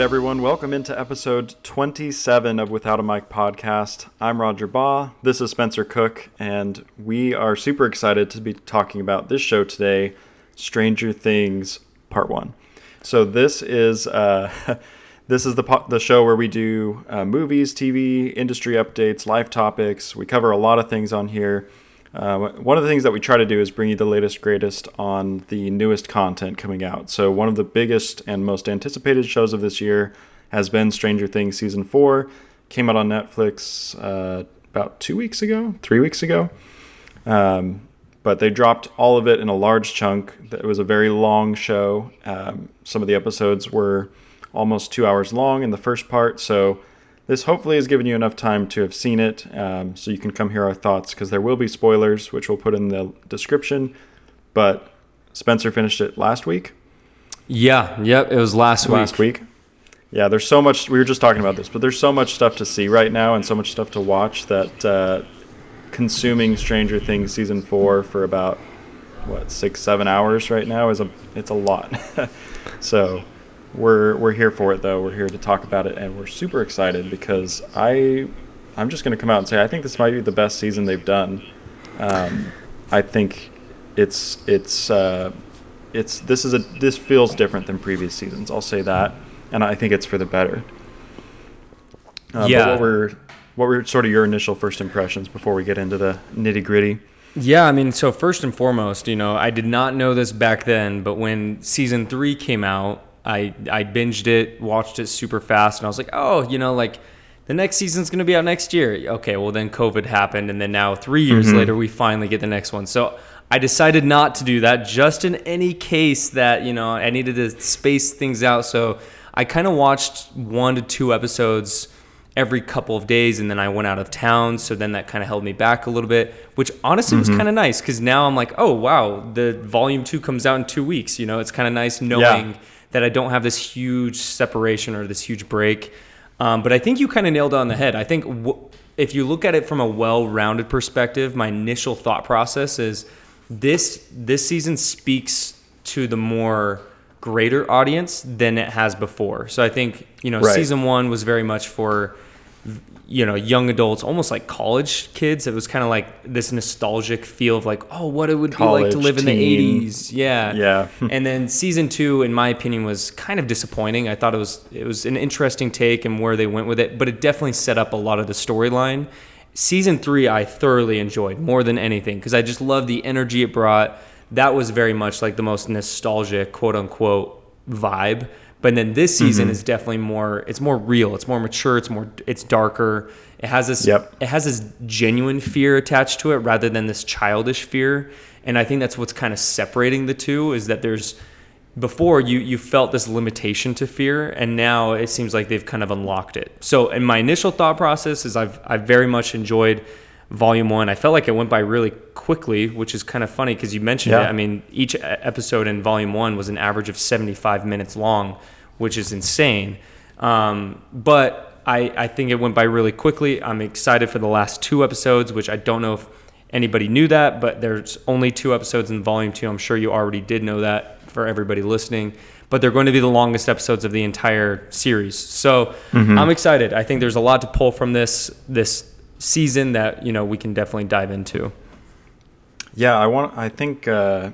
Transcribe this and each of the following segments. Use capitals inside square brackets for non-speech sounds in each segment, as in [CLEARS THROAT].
right, everyone, welcome into episode 27 of Without a Mic podcast. I'm Roger Baugh, this is Spencer Cook, and we are super excited to be talking about this show today Stranger Things Part 1. So, this is. Uh, [LAUGHS] This is the po- the show where we do uh, movies, TV, industry updates, life topics. We cover a lot of things on here. Uh, one of the things that we try to do is bring you the latest, greatest on the newest content coming out. So, one of the biggest and most anticipated shows of this year has been Stranger Things Season 4. Came out on Netflix uh, about two weeks ago, three weeks ago. Um, but they dropped all of it in a large chunk. It was a very long show. Um, some of the episodes were almost two hours long in the first part. So this hopefully has given you enough time to have seen it um, so you can come hear our thoughts because there will be spoilers, which we'll put in the description. But Spencer finished it last week. Yeah, yep, it was last week. Last week. Yeah, there's so much. We were just talking about this, but there's so much stuff to see right now and so much stuff to watch that uh, consuming Stranger Things season four for about what six, seven hours right now is a it's a lot. [LAUGHS] so we're we're here for it though. We're here to talk about it, and we're super excited because I I'm just going to come out and say I think this might be the best season they've done. Um, I think it's it's uh, it's this is a this feels different than previous seasons. I'll say that, and I think it's for the better. Uh, Yeah. what were what were sort of your initial first impressions before we get into the nitty gritty? Yeah, I mean, so first and foremost, you know, I did not know this back then, but when season three came out, I I binged it, watched it super fast, and I was like, oh, you know, like the next season's gonna be out next year. Okay, well then COVID happened, and then now three years mm-hmm. later, we finally get the next one. So I decided not to do that, just in any case that you know I needed to space things out. So I kind of watched one to two episodes every couple of days and then I went out of town so then that kind of held me back a little bit which honestly was mm-hmm. kind of nice cuz now I'm like oh wow the volume 2 comes out in 2 weeks you know it's kind of nice knowing that I don't have this huge separation or this huge break um, but I think you kind of nailed it on the head I think w- if you look at it from a well-rounded perspective my initial thought process is this this season speaks to the more greater audience than it has before. So I think you know Right. season one was very much for you know young adults, almost like college kids. It was kind of like this nostalgic feel of like, oh, what it would be like to College, live in the '80s. Yeah, Yeah. [LAUGHS] and then season two, in my opinion, was kind of disappointing. I thought it was it was an interesting take and where they went with it, but it definitely set up a lot of the storyline. Season three, I thoroughly enjoyed more than anything because I just loved the energy it brought. That was very much like the most nostalgic, quote unquote, vibe. But then this season Mm-hmm. is definitely more. It's more real. It's more mature. It's more. It's darker. It has this. Yep. It has this genuine fear attached to it rather than this childish fear. And I think that's what's kind of separating the two is that there's before you you felt this limitation to fear and now it seems like they've kind of unlocked it. So in my initial thought process is I've I've very much enjoyed volume 1. I felt like it went by really quickly, which is kind of funny because you mentioned Yeah. it. I mean, each episode in volume 1 was an average of 75 minutes long, which is insane. Um, but I, I think it went by really quickly. I'm excited for the last two episodes, which I don't know if anybody knew that, but there's only two episodes in volume two. I'm sure you already did know that for everybody listening. But they're going to be the longest episodes of the entire series. So I'm excited. I think there's a lot to pull from this this season that you know we can definitely dive into. Yeah, I want. I think uh,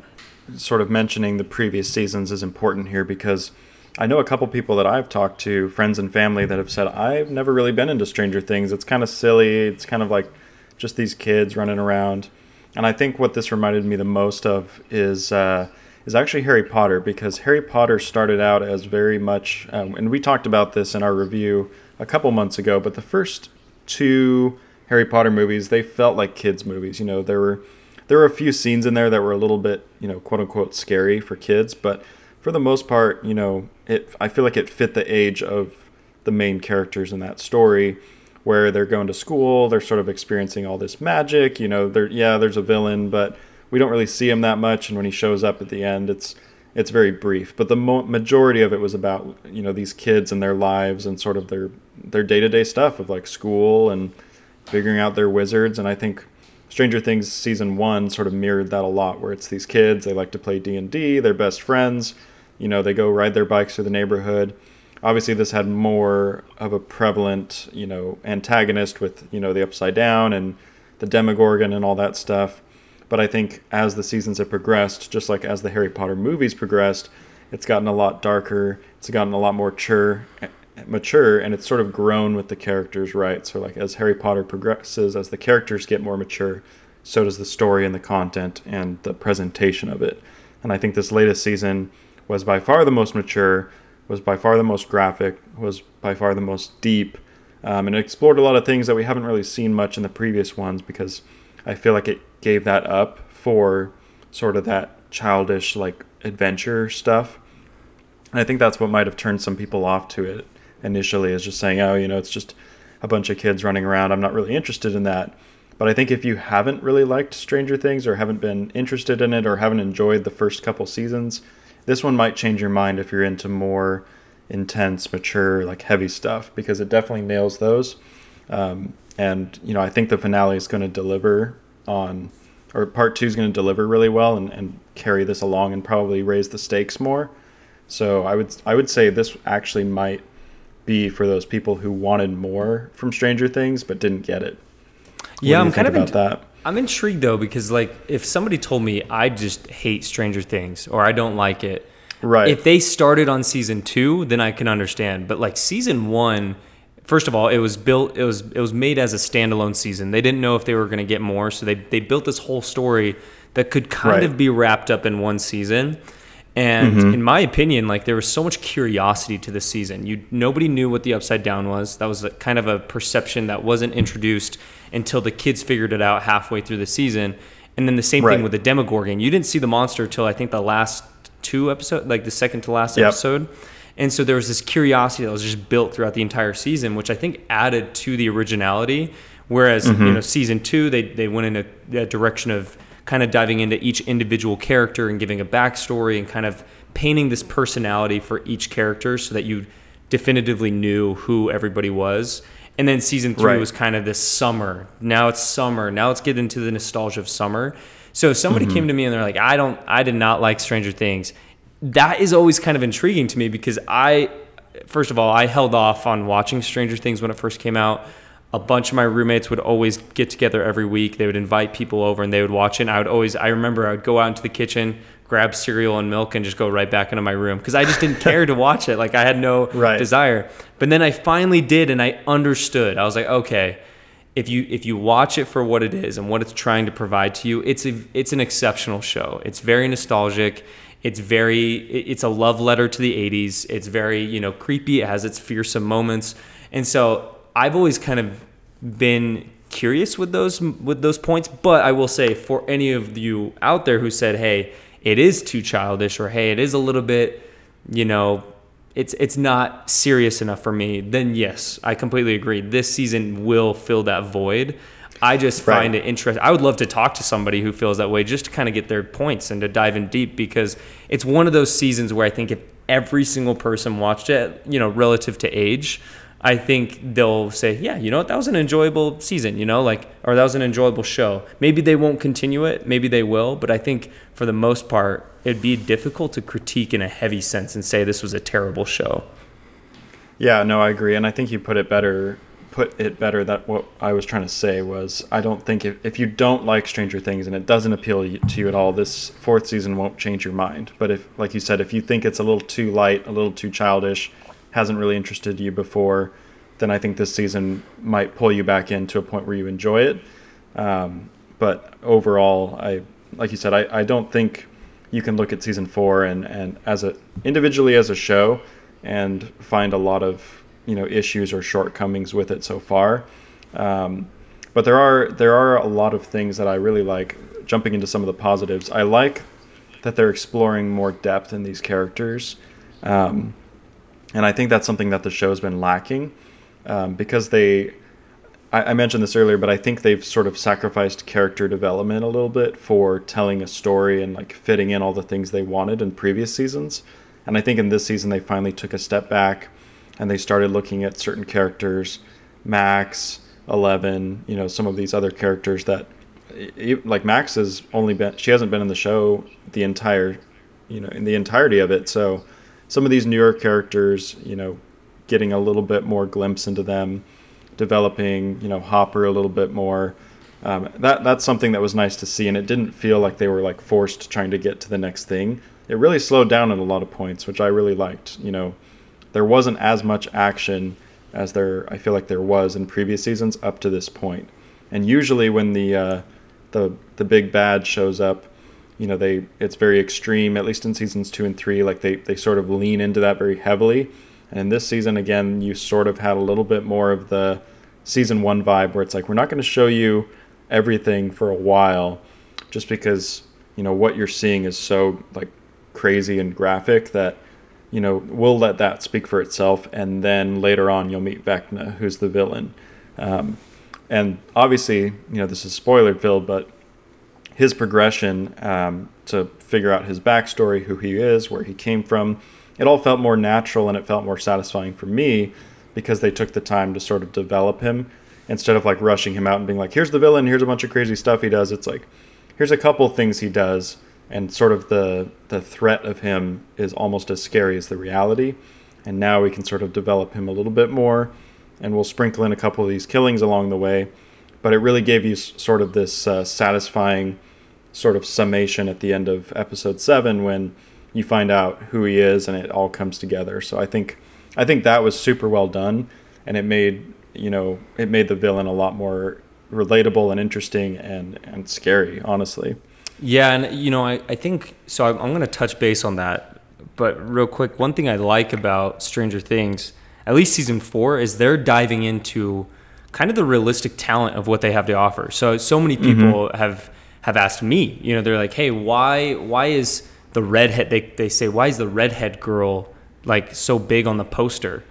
sort of mentioning the previous seasons is important here because I know a couple people that I've talked to, friends and family, that have said I've never really been into Stranger Things. It's kind of silly. It's kind of like just these kids running around. And I think what this reminded me the most of is uh, is actually Harry Potter because Harry Potter started out as very much, um, and we talked about this in our review a couple months ago. But the first two Harry Potter movies, they felt like kids movies. You know, there were there were a few scenes in there that were a little bit, you know, quote unquote scary for kids, but for the most part, you know, it I feel like it fit the age of the main characters in that story where they're going to school, they're sort of experiencing all this magic, you know, there yeah, there's a villain, but we don't really see him that much and when he shows up at the end, it's it's very brief, but the mo- majority of it was about you know these kids and their lives and sort of their their day to day stuff of like school and figuring out their wizards. And I think Stranger Things season one sort of mirrored that a lot, where it's these kids they like to play D and D, they're best friends, you know they go ride their bikes through the neighborhood, obviously this had more of a prevalent, you know, antagonist with you know the Upside Down and the Demogorgon and all that stuff. But I think as the seasons have progressed, just like as the Harry Potter movies progressed, it's gotten a lot darker. It's gotten a lot more mature, mature, and it's sort of grown with the characters, right? So like as Harry Potter progresses, as the characters get more mature, so does the story and the content and the presentation of it. And I think this latest season was by far the most mature, was by far the most graphic, was by far the most deep, um, and it explored a lot of things that we haven't really seen much in the previous ones because I feel like it gave that up for sort of that childish like adventure stuff. And I think that's what might have turned some people off to it initially, is just saying, oh, you know, it's just a bunch of kids running around. I'm not really interested in that. But I think if you haven't really liked Stranger Things or haven't been interested in it or haven't enjoyed the first couple seasons, this one might change your mind if you're into more intense, mature, like heavy stuff because it definitely nails those. Um, and you know, I think the finale is going to deliver on, or part two is going to deliver really well and, and carry this along and probably raise the stakes more. So I would I would say this actually might be for those people who wanted more from Stranger Things but didn't get it. What yeah, I'm kind of about in, that. I'm intrigued though because like if somebody told me I just hate Stranger Things or I don't like it, right? If they started on season two, then I can understand. But like season one, first of all, it was built. It was it was made as a standalone season. They didn't know if they were going to get more, so they they built this whole story that could kind right. of be wrapped up in one season. And mm-hmm. in my opinion, like there was so much curiosity to this season. You nobody knew what the upside down was. That was a, kind of a perception that wasn't introduced until the kids figured it out halfway through the season. And then the same right. thing with the Demogorgon. You didn't see the monster until I think the last two episodes, like the second to last yep. episode. And so there was this curiosity that was just built throughout the entire season, which I think added to the originality. Whereas mm-hmm. you know season two, they they went in a, a direction of kind of diving into each individual character and giving a backstory and kind of painting this personality for each character so that you definitively knew who everybody was. And then season three right. was kind of this summer. Now it's summer. Now let's get into the nostalgia of summer. So somebody mm-hmm. came to me and they're like, I don't, I did not like Stranger Things. That is always kind of intriguing to me because I, first of all, I held off on watching Stranger Things when it first came out a bunch of my roommates would always get together every week. They would invite people over and they would watch it. And I would always, I remember I would go out into the kitchen, grab cereal and milk, and just go right back into my room because I just didn't care to watch it. Like I had no [LAUGHS] right. desire. But then I finally did, and I understood. I was like, okay, if you if you watch it for what it is and what it's trying to provide to you, it's a it's an exceptional show. It's very nostalgic. It's very it's a love letter to the 80s. It's very, you know, creepy. It has its fearsome moments. And so I've always kind of been curious with those with those points, but I will say for any of you out there who said, "Hey, it is too childish," or "Hey, it is a little bit," you know, it's it's not serious enough for me, then yes, I completely agree. This season will fill that void. I just find right. it interesting. I would love to talk to somebody who feels that way just to kind of get their points and to dive in deep because it's one of those seasons where I think if every single person watched it, you know, relative to age, I think they'll say, yeah, you know what, that was an enjoyable season, you know, like, or that was an enjoyable show. Maybe they won't continue it, maybe they will, but I think for the most part, it'd be difficult to critique in a heavy sense and say this was a terrible show. Yeah, no, I agree, and I think you put it better. Put it better that what I was trying to say was I don't think if, if you don't like Stranger Things and it doesn't appeal to you at all, this fourth season won't change your mind. But if, like you said, if you think it's a little too light, a little too childish, hasn't really interested you before, then I think this season might pull you back in to a point where you enjoy it. Um, but overall, I like you said, I, I don't think you can look at season four and, and as a individually as a show and find a lot of you know issues or shortcomings with it so far. Um, but there are there are a lot of things that I really like. Jumping into some of the positives, I like that they're exploring more depth in these characters. Um, and I think that's something that the show's been lacking um, because they. I, I mentioned this earlier, but I think they've sort of sacrificed character development a little bit for telling a story and like fitting in all the things they wanted in previous seasons. And I think in this season they finally took a step back and they started looking at certain characters, Max, Eleven, you know, some of these other characters that like Max has only been she hasn't been in the show the entire you know in the entirety of it so some of these newer characters, you know, getting a little bit more glimpse into them, developing you know Hopper a little bit more. Um, that that's something that was nice to see, and it didn't feel like they were like forced trying to get to the next thing. It really slowed down at a lot of points, which I really liked. You know, there wasn't as much action as there I feel like there was in previous seasons up to this point. And usually when the uh, the the big bad shows up, you know they it's very extreme. At least in seasons two and three, like they they sort of lean into that very heavily. And in this season, again, you sort of had a little bit more of the season one vibe where it's like we're not going to show you everything for a while, just because you know what you're seeing is so like crazy and graphic that you know we'll let that speak for itself, and then later on you'll meet Vecna, who's the villain. Um, and obviously, you know, this is spoiler filled, but his progression um, to figure out his backstory, who he is, where he came from, it all felt more natural and it felt more satisfying for me because they took the time to sort of develop him instead of like rushing him out and being like, here's the villain, here's a bunch of crazy stuff he does. It's like, here's a couple things he does, and sort of the the threat of him is almost as scary as the reality. And now we can sort of develop him a little bit more and we'll sprinkle in a couple of these killings along the way. But it really gave you sort of this uh, satisfying sort of summation at the end of episode seven when you find out who he is and it all comes together. So I think I think that was super well done, and it made you know it made the villain a lot more relatable and interesting and and scary, honestly. Yeah, and you know I, I think so. I'm, I'm going to touch base on that, but real quick, one thing I like about Stranger Things at least season four, is they're diving into kind of the realistic talent of what they have to offer. So so many mm-hmm. people mm-hmm. have have asked me, you know, they're like, hey, why why is the redhead they, they say why is the redhead girl like so big on the poster?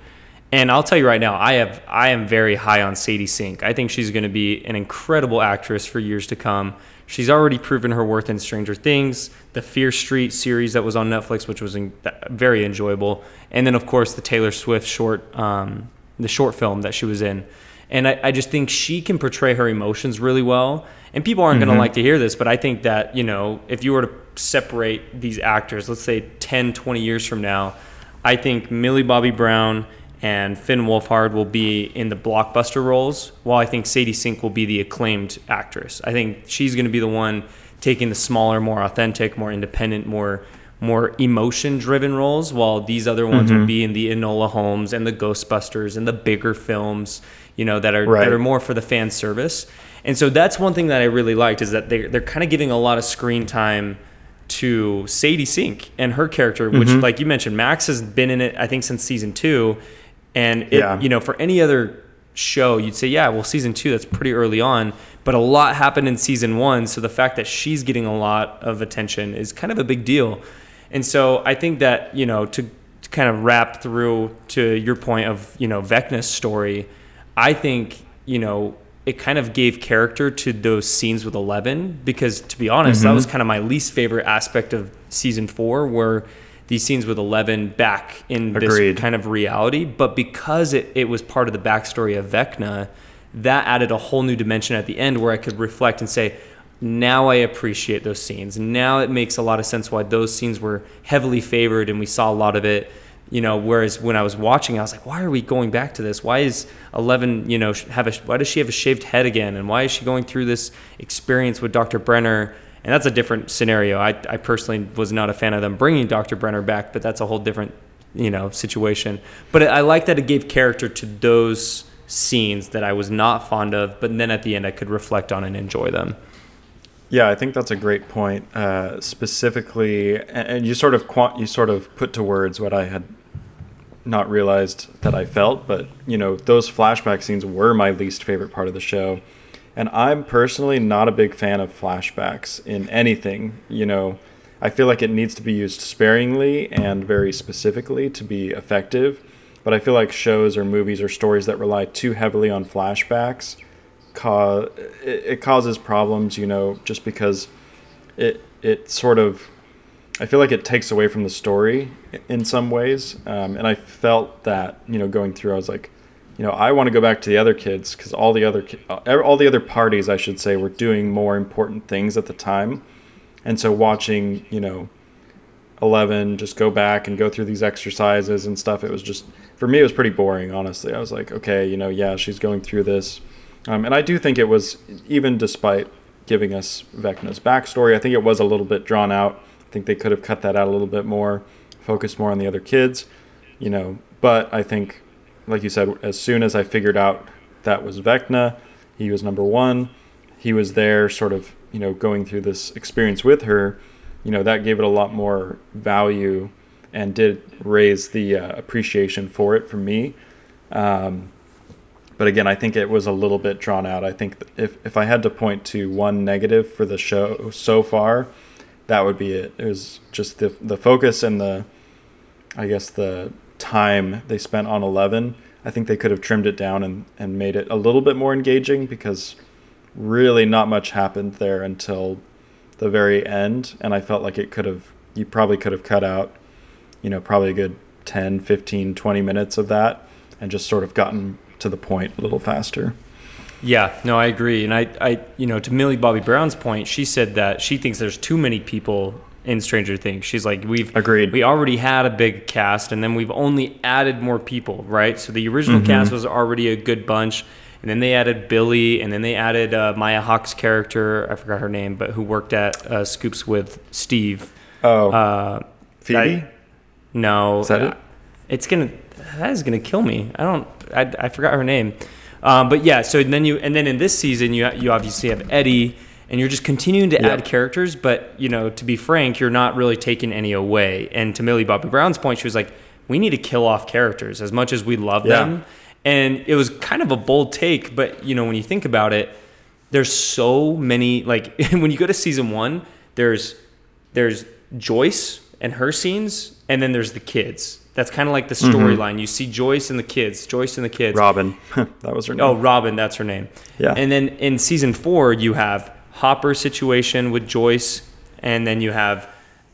And I'll tell you right now, I have I am very high on Sadie Sink. I think she's going to be an incredible actress for years to come. She's already proven her worth in Stranger Things, the Fear Street series that was on Netflix, which was in, very enjoyable, and then of course the Taylor Swift short, um, the short film that she was in. And I, I, just think she can portray her emotions really well. And people aren't mm-hmm. going to like to hear this, but I think that you know if you were to separate these actors, let's say 10, 20 years from now, I think Millie Bobby Brown and Finn Wolfhard will be in the blockbuster roles, while I think Sadie Sink will be the acclaimed actress. I think she's going to be the one taking the smaller, more authentic, more independent, more more emotion driven roles, while these other ones mm-hmm. will be in the Enola Holmes and the Ghostbusters and the bigger films, you know, that are right. that are more for the fan service. And so that's one thing that I really liked is that they they're kind of giving a lot of screen time to Sadie Sink and her character, which, mm-hmm. like you mentioned, Max has been in it, I think, since season two. And it, yeah. you know, for any other show, you'd say, yeah, well, season two, that's pretty early on. But a lot happened in season one, so the fact that she's getting a lot of attention is kind of a big deal. And so I think that you know to, to kind of wrap through to your point of you know Vecna's story, I think you know it kind of gave character to those scenes with Eleven because to be honest, mm-hmm. that was kind of my least favorite aspect of season four, where these scenes with Eleven back in Agreed. this kind of reality. But because it, it was part of the backstory of Vecna, that added a whole new dimension at the end where I could reflect and say, now I appreciate those scenes. Now it makes a lot of sense why those scenes were heavily favored and we saw a lot of it. You know, whereas when I was watching, I was like, why are we going back to this? Why is Eleven, you know, have a, why does she have a shaved head again? And why is she going through this experience with Dr. Brenner? and that's a different scenario. I, I personally was not a fan of them bringing Dr. Brenner back, but that's a whole different you know situation. But I like that it gave character to those scenes that I was not fond of, but then at the end I could reflect on and enjoy them. Yeah, I think that's a great point. Uh, specifically, and you sort of you sort of put to words what I had not realized that I felt, but you know those flashback scenes were my least favorite part of the show. And I'm personally not a big fan of flashbacks in anything. You know, I feel like it needs to be used sparingly and very specifically to be effective. But I feel like shows or movies or stories that rely too heavily on flashbacks cause it, causes problems. You know, just because it it sort of I feel like it takes away from the story in some ways. Um, and I felt that you know going through, I was like, you know, I want to go back to the other kids because all the other uh, all the other parties, I should say, were doing more important things at the time, and so watching, you know, 11 just go back and go through these exercises and stuff it was just for me it was pretty boring honestly i was like okay you know yeah she's going through this um, and i do think it was even despite giving us vecna's backstory i think it was a little bit drawn out i think they could have cut that out a little bit more focused more on the other kids you know but i think like you said as soon as i figured out that was vecna he was number one he was there sort of you know going through this experience with her you know that gave it a lot more value and did raise the uh, appreciation for it for me. Um, but again, I think it was a little bit drawn out. I think if if I had to point to one negative for the show so far, that would be it. It was just the the focus and the, I guess the time they spent on Eleven. I think they could have trimmed it down and, and made it a little bit more engaging because really not much happened there until the very end and i felt like it could have you probably could have cut out you know probably a good 10 15 20 minutes of that and just sort of gotten to the point a little faster yeah no i agree and i i you know to millie bobby brown's point she said that she thinks there's too many people in stranger things she's like we've agreed we already had a big cast and then we've only added more people right so the original mm-hmm. cast was already a good bunch and then they added Billy, and then they added uh, Maya Hawke's character. I forgot her name, but who worked at uh, Scoops with Steve. Oh, uh, Phoebe. No, is that it? It's gonna. That is gonna kill me. I don't. I, I forgot her name. Um, but yeah. So then you, and then in this season, you you obviously have Eddie, and you're just continuing to yep. add characters. But you know, to be frank, you're not really taking any away. And to Millie Bobby Brown's point, she was like, "We need to kill off characters as much as we love yeah. them." and it was kind of a bold take but you know when you think about it there's so many like [LAUGHS] when you go to season one there's there's joyce and her scenes and then there's the kids that's kind of like the storyline. Mm-hmm. you see joyce and the kids joyce and the kids. Robin. [LAUGHS] That was her name. Oh robin that's her name. Yeah. And then in season four you have Hopper situation with joyce and then you have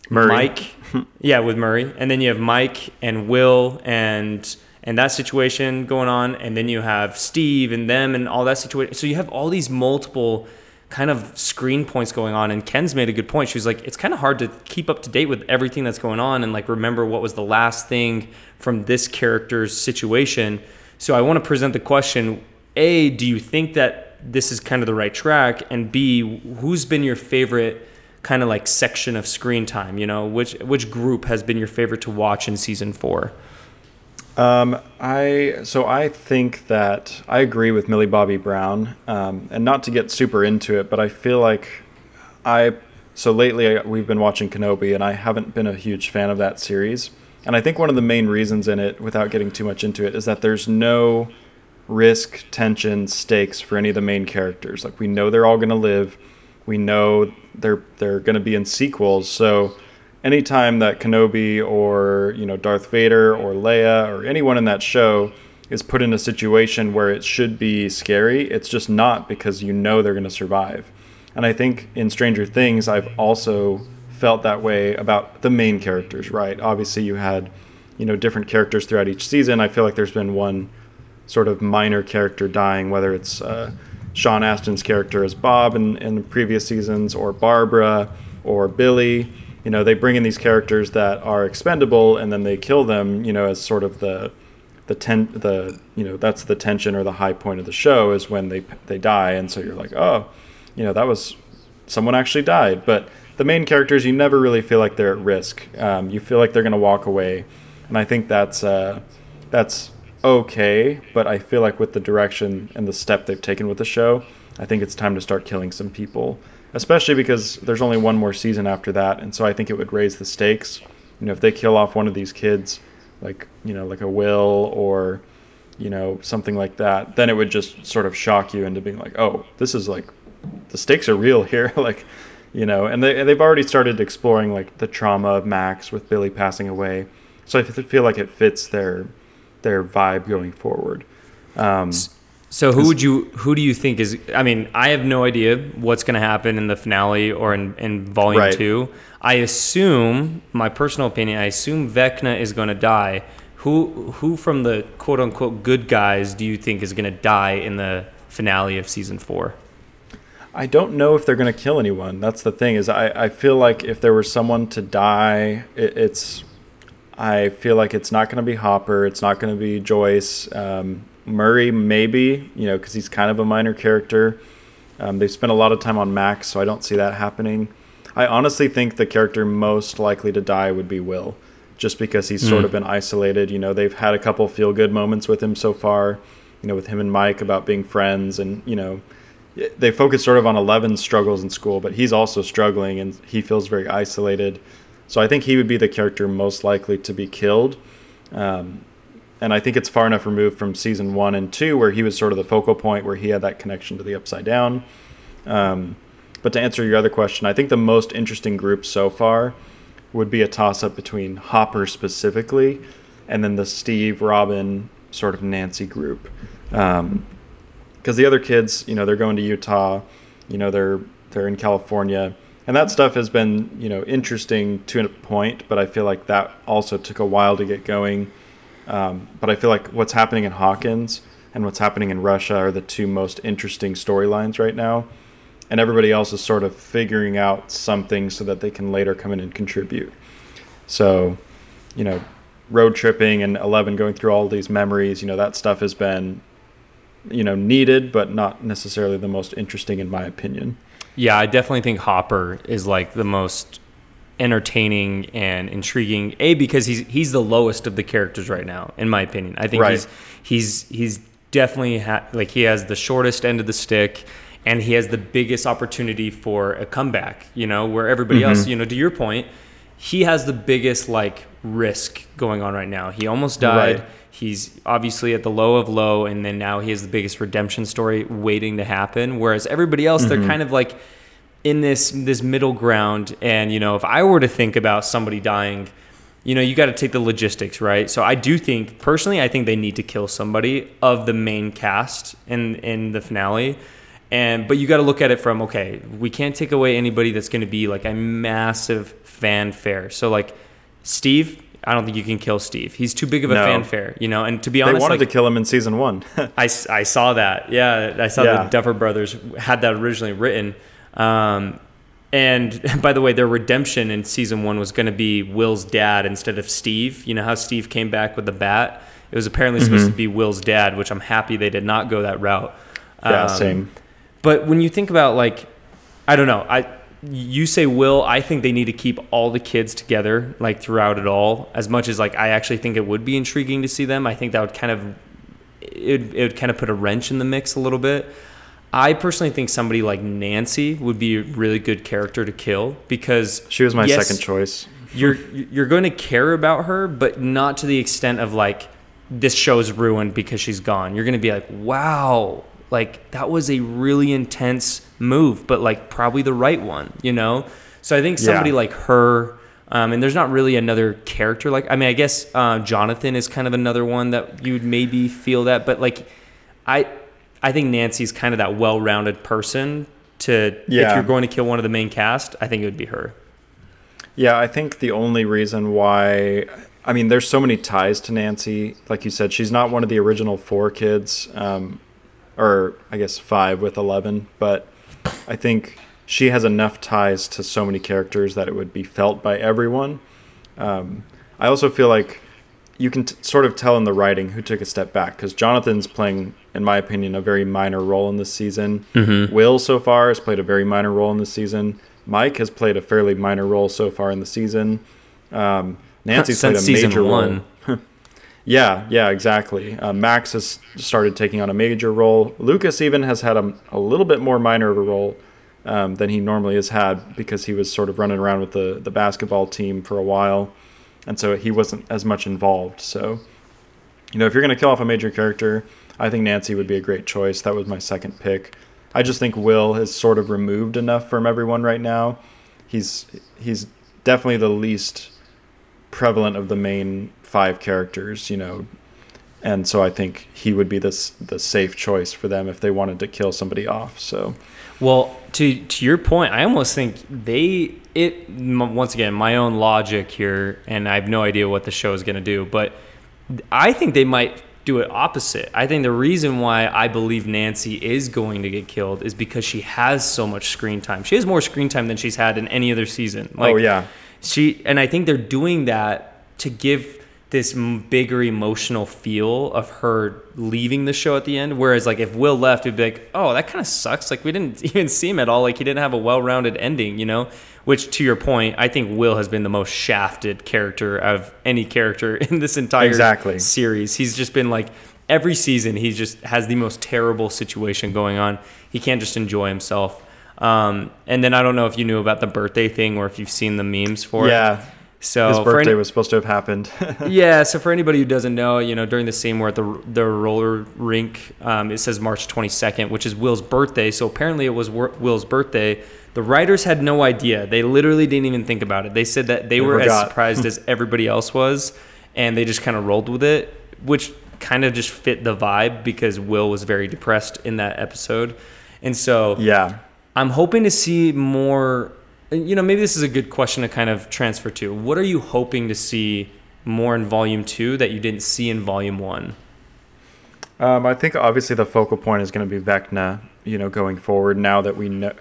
murray. mike. [LAUGHS] Yeah with murray. And then you have mike and will and and that situation going on, and then you have Steve and them and all that situation. So you have all these multiple kind of screen points going on. And Ken's made a good point. She was like, it's kind of hard to keep up to date with everything that's going on and like remember what was the last thing from this character's situation. So I want to present the question: A, do you think that this is kind of the right track? And B, who's been your favorite? kind of like section of screen time you know which which group has been your favorite to watch in season 4 um, I so I think that I agree with Millie Bobby Brown, um, and not to get super into it, but I feel like I so lately we've been watching Kenobi, and I haven't been a huge fan of that series. And I think one of the main reasons in it, without getting too much into it, is that there's no risk, tension, stakes for any of the main characters. Like we know they're all going to live, we know they're they're going to be in sequels, so anytime that Kenobi or you know Darth Vader or Leia or anyone in that show is put in a situation where it should be scary, it's just not because you know they're going to survive. And I think in Stranger Things, I've also felt that way about the main characters. Right? Obviously, you had you know different characters throughout each season. I feel like there's been one sort of minor character dying, whether it's uh, Sean Astin's character as Bob in, in the previous seasons, or Barbara, or Billy you know they bring in these characters that are expendable and then they kill them you know as sort of the the ten the you know that's the tension or the high point of the show is when they they die and so you're like oh you know that was someone actually died. But the main characters you never really feel like they're at risk. Um, you feel like they're going to walk away and i think that's uh, that's okay but i feel like with the direction and the step they've taken with the show i think it's time to start killing some people especially because there's only one more season after that, and so I think it would raise the stakes. You know, if they kill off one of these kids, like you know, like a Will or you know something like that, then it would just sort of shock you into being like, oh, this is like the stakes are real [LAUGHS] here, like you know, and they they've already started exploring like the trauma of Max with Billy passing away, so I feel like it fits their their vibe going forward. Um, so who would you who do you think is I mean, I have no idea what's going to happen in the finale or in, in volume right. 2. I assume, my personal opinion, I assume Vecna is going to die. Who who from the quote unquote good guys do you think is going to die in the finale of season 4? I don't know if they're going to kill anyone. That's the thing is I, I feel like if there was someone to die, it, it's I feel like it's not going to be Hopper. It's not going to be Joyce. Um, Murray maybe you know because he's kind of a minor character. Um, they've spent a lot of time on Max, so I don't see that happening. I honestly think the character most likely to die would be Will, just because he's mm. sort of been isolated. You know, they've had a couple feel good moments with him so far. You know, with him and Mike about being friends, and you know they focus sort of on Eleven's struggles in school, but he's also struggling and he feels very isolated. So I think he would be the character most likely to be killed. Um, and I think it's far enough removed from season one and two, where he was sort of the focal point, where he had that connection to the Upside Down. Um, but to answer your other question, I think the most interesting group so far would be a toss up between Hopper specifically and then the Steve, Robin, sort of Nancy group. Um, because the other kids, you know, they're going to Utah, you know, they're they're in California, and that stuff has been, you know, interesting to a point. But I feel like that also took a while to get going. Um, but I feel like what's happening in Hawkins and what's happening in Russia are the two most interesting storylines right now, and everybody else is sort of figuring out something so that they can later come in and contribute. So, you know, road tripping and Eleven going through all these memories, you know, that stuff has been you know needed, but not necessarily the most interesting in my opinion. Yeah, I definitely think Hopper is like the most entertaining and intriguing. A because he's he's the lowest of the characters right now, in my opinion. I think right. he's he's he's definitely ha- like he has the shortest end of the stick and he has the biggest opportunity for a comeback you know where everybody mm-hmm. else you know to your point he has the biggest like risk going on right now he almost died right. He's obviously at the low of low, and then now he has the biggest redemption story waiting to happen. Whereas everybody else, mm-hmm. they're kind of like in this this middle ground. And you know, if I were to think about somebody dying, you know, you got to take the logistics, right? So I do think personally, I think they need to kill somebody of the main cast in in the finale. And but you got to look at it from okay, we can't take away anybody that's going to be like a massive fanfare. So like Steve, I don't think you can kill Steve. He's too big of a no. fanfare, you know. And to be honest, they wanted like, to kill him in season one. [LAUGHS] I, I saw that. Yeah, I saw yeah. the Duffer Brothers had that originally written. Um, and [LAUGHS] by the way, their redemption in season one was going to be Will's dad instead of Steve. You know how Steve came back with the bat? It was apparently mm-hmm. supposed to be Will's dad, which I'm happy they did not go that route. Yeah, um, same. But when you think about like, I don't know, I you say will i think they need to keep all the kids together like throughout it all as much as like i actually think it would be intriguing to see them i think that would kind of it, it would kind of put a wrench in the mix a little bit i personally think somebody like nancy would be a really good character to kill because she was my yes, second choice you're you're going to care about her but not to the extent of like this show's ruined because she's gone you're going to be like wow like that was a really intense move, but like probably the right one, you know? So I think somebody yeah. like her, um, and there's not really another character like, I mean, I guess uh, Jonathan is kind of another one that you would maybe feel that, but like, I, I think Nancy's kind of that well-rounded person to, yeah. if you're going to kill one of the main cast, I think it would be her. Yeah, I think the only reason why I mean, there's so many ties to Nancy. Like you said, she's not one of the original four kids. Um, or I guess five with Eleven, but I think she has enough ties to so many characters that it would be felt by everyone. Um, I also feel like you can t- sort of tell in the writing who took a step back because Jonathan's playing, in my opinion, a very minor role in this season. Mm-hmm. Will so far has played a very minor role in this season. Mike has played a fairly minor role so far in the season. Um, Nancy's played a major one. role. [LAUGHS] Yeah, yeah, exactly. Uh, Max has started taking on a major role. Lucas even has had a, a little bit more minor of a role um, than he normally has had because he was sort of running around with the, the basketball team for a while. And so he wasn't as much involved. So, you know, if you're going to kill off a major character, I think Nancy would be a great choice. That was my second pick. I just think Will is sort of removed enough from everyone right now. He's he's definitely the least prevalent of the main five characters, you know, and so I think he would be this the safe choice for them if they wanted to kill somebody off. So, well, to to your point, I almost think they it once again my own logic here, and I have no idea what the show is going to do, but I think they might do it opposite. I think the reason why I believe Nancy is going to get killed is because she has so much screen time. She has more screen time than she's had in any other season. oh yeah. She and I think they're doing that to give this bigger emotional feel of her leaving the show at the end. Whereas, like, if Will left, it'd be like, oh, that kind of sucks. Like, we didn't [LAUGHS] even see him at all. Like, he didn't have a well rounded ending, you know? Which, to your point, I think Will has been the most shafted character of any character [LAUGHS] in this entire exactly. series. He's just been like, every season, he just has the most terrible situation going on. He can't just enjoy himself. Um, and then I don't know if you knew about the birthday thing or if you've seen the memes for yeah. it. Yeah so his birthday any, was supposed to have happened. [LAUGHS] yeah. So for anybody who doesn't know, you know, during the scene where at the the roller rink, um, it says March 22nd, which is Will's birthday. So apparently it was Will's birthday. The writers had no idea. They literally didn't even think about it. They said that they, they were forgot. as [LAUGHS] surprised as everybody else was, and they just kind of rolled with it, which kind of just fit the vibe because Will was very depressed in that episode, and so yeah, I'm hoping to see more you know, maybe this is a good question to kind of transfer to. What are you hoping to see more in volume two that you didn't see in volume one? Um, I think obviously the focal point is going to be Vecna, you know, going forward. Now that we know,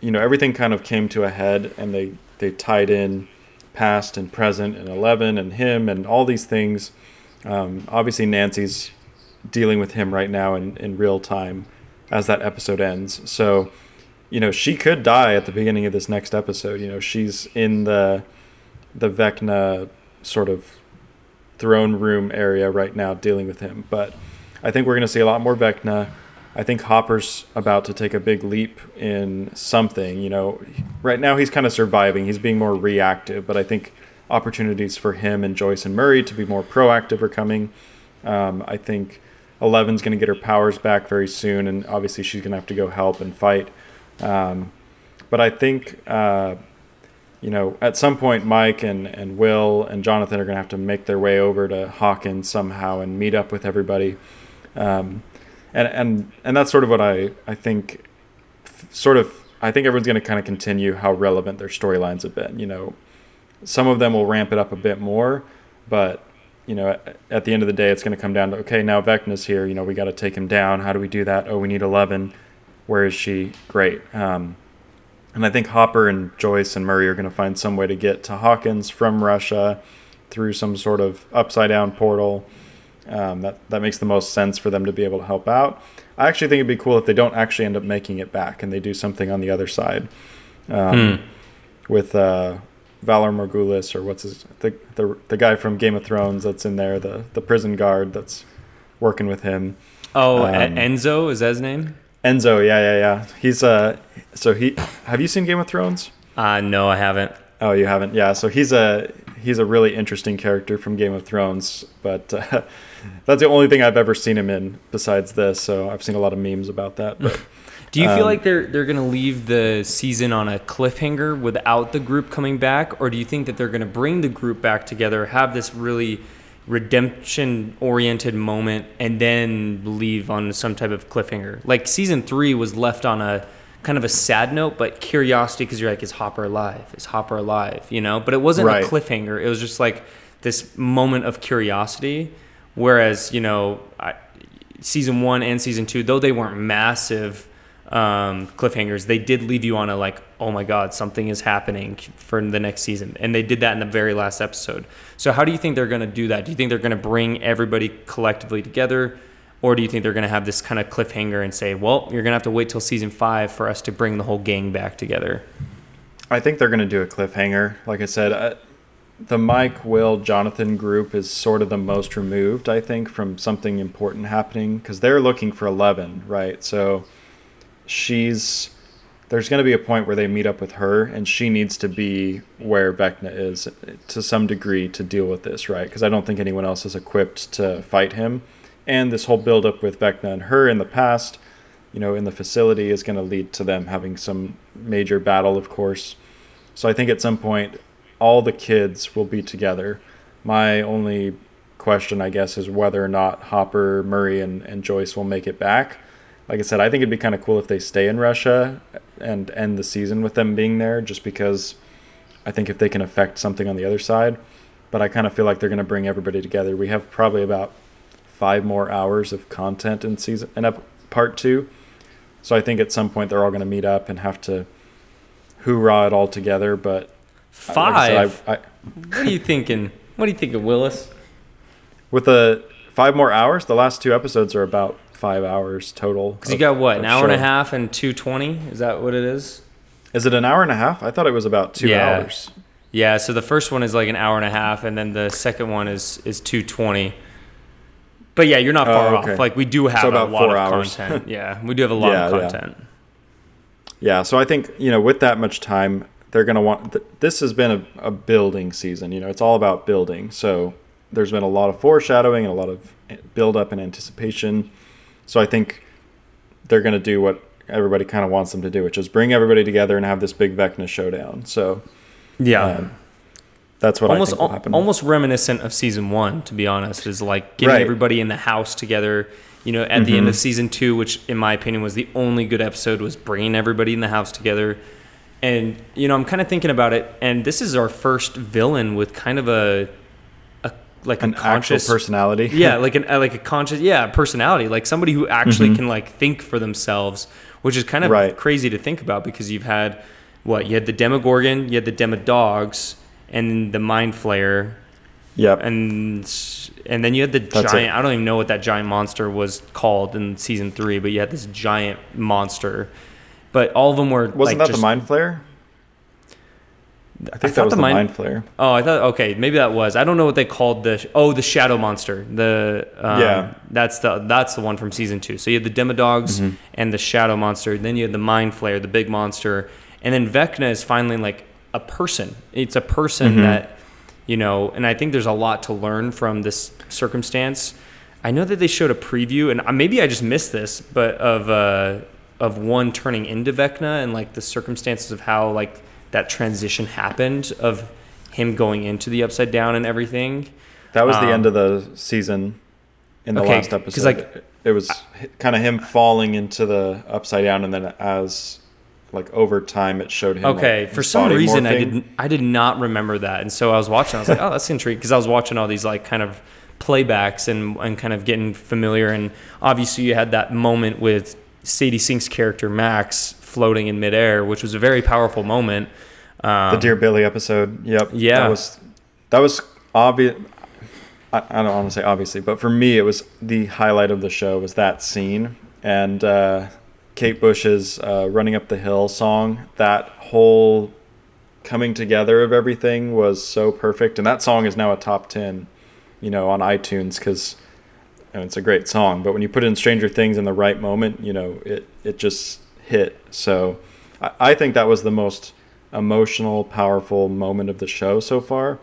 you know, everything kind of came to a head, and they they tied in past and present and Eleven and him and all these things. Um, obviously, Nancy's dealing with him right now in in real time as that episode ends. So you know, she could die at the beginning of this next episode. You know, she's in the the Vecna sort of throne room area right now dealing with him. But I think we're going to see a lot more Vecna. I think Hopper's about to take a big leap in something. You know, right now he's kind of surviving. He's being more reactive, but I think opportunities for him and Joyce and Murray to be more proactive are coming. Um, I think Eleven's going to get her powers back very soon, and obviously she's going to have to go help and fight. Um, but I think, uh, you know, at some point, Mike and, and Will and Jonathan are going to have to make their way over to Hawkins somehow and meet up with everybody. Um, and, and, and that's sort of what I, I think, sort of, I think everyone's going to kind of continue how relevant their storylines have been. You know, some of them will ramp it up a bit more, but you know, at, at, the end of the day, it's going to come down to okay, now Vecna's here. You know, we got to take him down. How do we do that? Oh, we need eleven. Where is she? Great. Um, and I think Hopper and Joyce and Murray are going to find some way to get to Hawkins from Russia through some sort of upside down portal. Um, that that makes the most sense for them to be able to help out. I actually think it'd be cool if they don't actually end up making it back and they do something on the other side, um, hmm. with uh, Valar Morghulis or what's his the, the the guy from Game of Thrones that's in there, the the prison guard that's working with him. Oh, um, Enzo is that his name? Enzo, yeah, yeah, yeah. He's uh, so he. Have you seen Game of Thrones? Uh, no, I haven't. Oh, you haven't? Yeah. So he's a he's a really interesting character from Game of Thrones, but uh, [LAUGHS] that's the only thing I've ever seen him in besides this. So I've seen a lot of memes about that. But [LAUGHS] do you um, feel like they're they're gonna leave the season on a cliffhanger without the group coming back, or do you think that they're gonna bring the group back together, have this really redemption oriented moment and then leave on some type of cliffhanger. Like season three was left on a kind of a sad note, but curiosity because you're like, is Hopper alive? Is Hopper alive? You know, but it wasn't right. a cliffhanger. It was just like this moment of curiosity. Whereas, you know, I, season one and season two, though they weren't massive um, cliffhangers, they did leave you on a like, oh my god, something is happening for the next season, and they did that in the very last episode. So how do you think they're going to do that? Do you think they're going to bring everybody collectively together, or do you think they're going to have this kind of cliffhanger and say, well, you're going to have to wait till season five for us to bring the whole gang back together? I think they're going to do a cliffhanger. Like I said, uh, the Mike, Will, Jonathan group is sort of the most removed, I think, from something important happening because they're looking for Eleven, right? So she's there's going to be a point where they meet up with her and she needs to be where Vecna is to some degree to deal with this, right? Because I don't think anyone else is equipped to fight him. And this whole buildup with Vecna and her in the past, you know, in the facility is going to lead to them having some major battle, of course. So I think at some point, all the kids will be together. My only question, I guess, is whether or not Hopper, Murray, and, and Joyce will make it back like I said, I think it'd be kind of cool if they stay in Russia and end the season with them being there, just because I think if they can affect something on the other side. But I kind of feel like they're going to bring everybody together. We have probably about five more hours of content in season in ep- part two. So I think at some point they're all going to meet up and have to hoorah it all together. But like I said, Five. I, I, what are you thinking? What are you thinking, Willis? with the five more hours, the last two episodes are about five hours total. Because you got what, an hour and a half and two twenty? Is that what it is? Is it an hour and a half? I thought it was about two Yeah. hours. Yeah. So the first one is like an hour and a half, and then the second one is is two twenty. But yeah, you're not Oh, far okay. off. Like we do have So a about lot four of hours. content. [LAUGHS] yeah, we do have a lot Yeah, of yeah. content. Yeah, so I think you know with that much time, they're gonna want. Th- this has been a, a building season. You know, it's all about building. So there's been a lot of foreshadowing and a lot of eh, build up and anticipation. So I think they're gonna do what everybody kind of wants them to do, which is bring everybody together and have this big Vecna showdown. So Yeah. um, that's what almost I think will happen. almost reminiscent of season one, to be honest, is like getting Right. everybody in the house together. You know, at the end of season two, which in my opinion was the only good episode, was bringing everybody in the house together. And you know, I'm kind of thinking about it, and this is our first villain with kind of a like an conscious personality. [LAUGHS] yeah, like an uh, like a conscious yeah personality, like somebody who actually Mhm. can like think for themselves, which is kind of Right. crazy to think about because you've had what you had the Demogorgon, you had the Demodogs, and the Mind Flayer, Yep. and and then you had the That's giant. it. I don't even know what that giant monster was called in season three, but you had this giant monster. But all of them were Wasn't like, that just- the mind flayer? I think that thought was the mind- mind flayer. Oh, I thought okay, maybe that was. I don't know what they called the oh the shadow monster. The um, Yeah. that's the that's the one from season two. So you had the Demodogs Mhm. and the shadow monster. Then you had the mind flayer, the big monster, and then Vecna is finally like a person. It's a person Mhm. that you know, and I think there's a lot to learn from this circumstance. I know that they showed a preview, and uh, maybe I just missed this, but of uh, of one turning into Vecna and like the circumstances of how like that transition happened of him going into the upside down and everything. That was the Um, end of the season in the okay, last episode. like, it was kind of him falling into the upside down, and then as like over time, it showed him. Okay, like, for some reason I didn't I did not remember that, and so I was watching. I was like, oh, that's intriguing because I was watching all these like kind of playbacks and and kind of getting familiar. And obviously, you had that moment with Sadie Sink's character Max floating in midair, which was a very powerful moment. Um, the Dear Billy episode. Yep. Yeah. That was that was obvious. I, I don't want to say obviously, but for me, it was the highlight of the show was that scene and uh, Kate Bush's uh, "Running Up the Hill" song. That whole coming together of everything was so perfect, and that song is now a top ten, you know, on iTunes because. it's a great song, but when you put in Stranger Things in the right moment, you know, it, it just hit. So I, I think that was the most emotional, powerful moment of the show so far.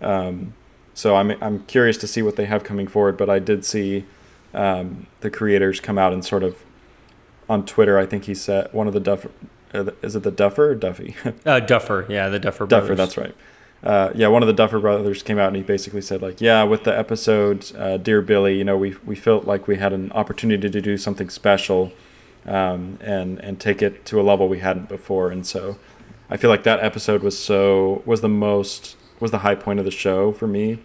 Um, so I'm I'm curious to see what they have coming forward. But I did see um, the creators come out and sort of on Twitter. I think he said one of the Duffer. Uh, is it the Duffer or Duffy? [LAUGHS] uh, Duffer, yeah, the Duffer. brothers. Duffer, that's right. Uh, yeah, one of the Duffer brothers came out and he basically said like, yeah, with the episode uh, "Dear Billy," you know, we we felt like we had an opportunity to do something special, um, and and take it to a level we hadn't before. And so, I feel like that episode was so was the most was the high point of the show for me,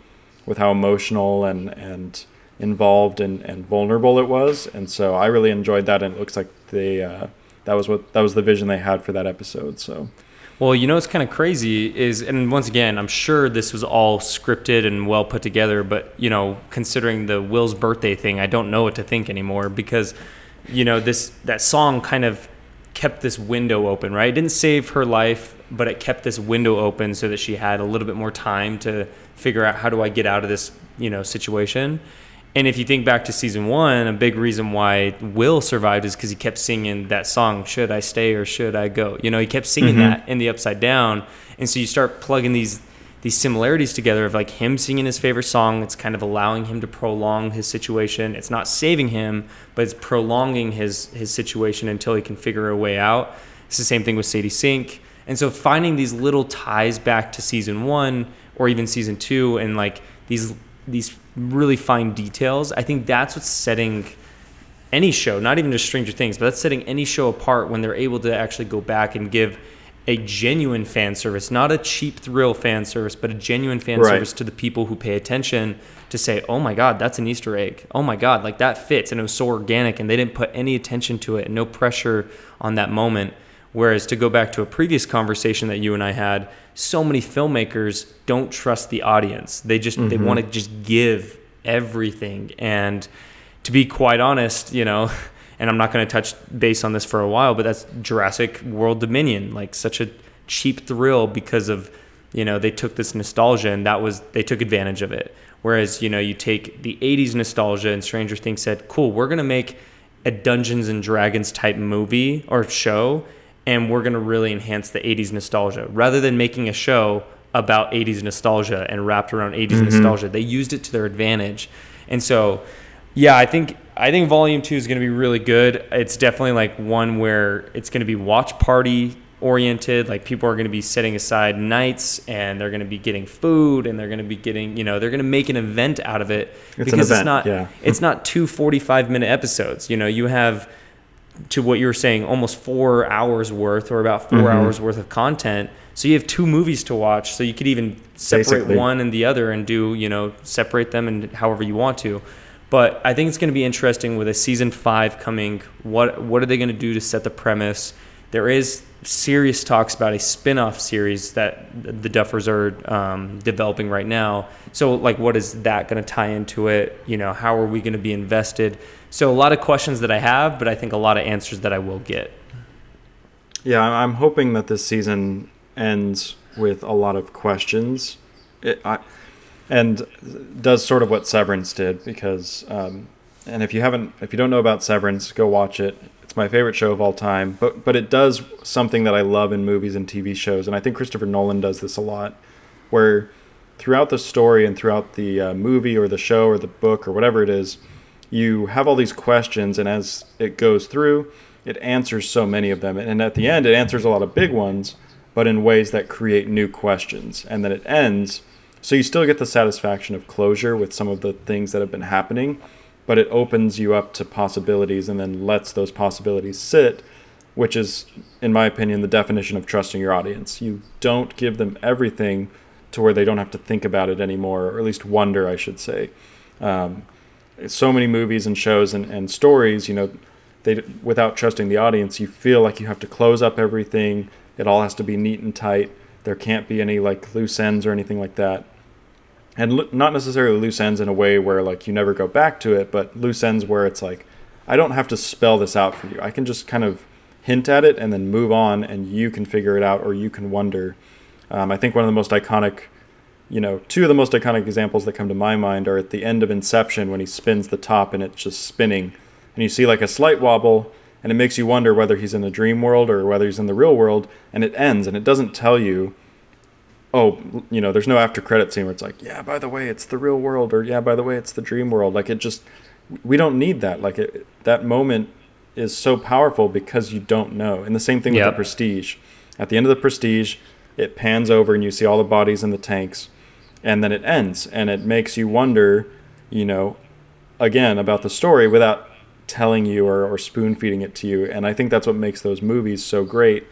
with how emotional and and involved and, and vulnerable it was. And so I really enjoyed that. And it looks like they uh, that was what that was the vision they had for that episode. So. Well, you know what's kind of crazy is, and once again, I'm sure this was all scripted and well put together, but you know, considering the Will's birthday thing, I don't know what to think anymore because, you know, this that song kind of kept this window open, right? It didn't save her life, but it kept this window open so that she had a little bit more time to figure out how do I get out of this, you know, situation. And if you think back to season one, a big reason why Will survived is because he kept singing that song, Should I Stay or Should I Go? You know, he kept singing Mhm. that in the upside down. And so you start plugging these these similarities together of like him singing his favorite song. It's kind of allowing him to prolong his situation. It's not saving him, but it's prolonging his his situation until he can figure a way out. It's the same thing with Sadie Sink. And so finding these little ties back to season one or even season two and like these these really fine details, I think that's what's setting any show, not even just Stranger Things, but that's setting any show apart when they're able to actually go back and give a genuine fan service, not a cheap thrill fan service, but a genuine fan Right. service to the people who pay attention to say, "Oh my god, that's an Easter egg. Oh my god, like that fits." And it was so organic and they didn't put any attention to it and no pressure on that moment. Whereas to go back to a previous conversation that you and I had, so many filmmakers don't trust the audience. They just they mm-hmm. want to just give everything and to be quite honest, you know, [LAUGHS] and I'm not going to touch base on this for a while, but that's Jurassic World Dominion, like such a cheap thrill because of, you know, they took this nostalgia and that was they took advantage of it. Whereas, you know, you take the 80s nostalgia and Stranger Things said, "Cool, we're going to make a Dungeons and Dragons type movie or show and we're going to really enhance the 80s nostalgia rather than making a show about 80s nostalgia and wrapped around 80s mm-hmm. nostalgia. They used it to their advantage. And so, yeah, I think I think volume 2 is going to be really good. It's definitely like one where it's going to be watch party oriented. Like people are going to be setting aside nights and they're going to be getting food and they're going to be getting, you know, they're going to make an event out of it It's because event, it's not yeah. [LAUGHS] it's not two 45 minute episodes. You know, you have to what you were saying, almost four hours worth or about 4 Mm-hmm. hours worth of content. So you have two movies to watch. So you could even separate Basically. one and the other and do, you know, separate them and however you want to. But I think it's going to be interesting with a season five coming. What what are they going to do to set the premise? There is serious talks about a spin-off series that the Duffers are um, developing right now. So like, what is that going to tie into it? You know, how are we going to be invested? So a lot of questions that I have, but I think a lot of answers that I will get. Yeah, I'm hoping that this season ends with a lot of questions, it, I, and does sort of what Severance did. Because, um, and if you haven't, if you don't know about Severance, go watch it. It's my favorite show of all time. But but it does something that I love in movies and TV shows, and I think Christopher Nolan does this a lot, where throughout the story and throughout the uh, movie or the show or the book or whatever it is, you have all these questions, and as it goes through, it answers so many of them. And at the end, it answers a lot of big ones, but in ways that create new questions. And then it ends, so you still get the satisfaction of closure with some of the things that have been happening, but it opens you up to possibilities and then lets those possibilities sit, which is, in my opinion, the definition of trusting your audience. You don't give them everything to where they don't have to think about it anymore, or at least wonder, I should say. Um, so many movies and shows and, and stories, you know, they without trusting the audience, you feel like you have to close up everything. It all has to be neat and tight. There can't be any like loose ends or anything like that. And lo- not necessarily loose ends in a way where like you never go back to it, but loose ends where it's like I don't have to spell this out for you. I can just kind of hint at it and then move on, and you can figure it out or you can wonder. Um, I think one of the most iconic you know, two of the most iconic examples that come to my mind are at the end of Inception when he spins the top and it's just spinning, and you see like a slight wobble, and it makes you wonder whether he's in a dream world or whether he's in the real world, and it ends, and it doesn't tell you, oh, you know, there's no after credit scene where it's like, yeah, by the way, it's the real world, or yeah, by the way, it's the dream world. Like it just, we don't need that. Like it, that moment is so powerful because you don't know. And the same thing with the Prestige. At the end of the Prestige, it pans over and you see all the bodies in the tanks, and then it ends, and it makes you wonder, you know, again about the story without telling you or, or spoon feeding it to you. And I think that's what makes those movies so great.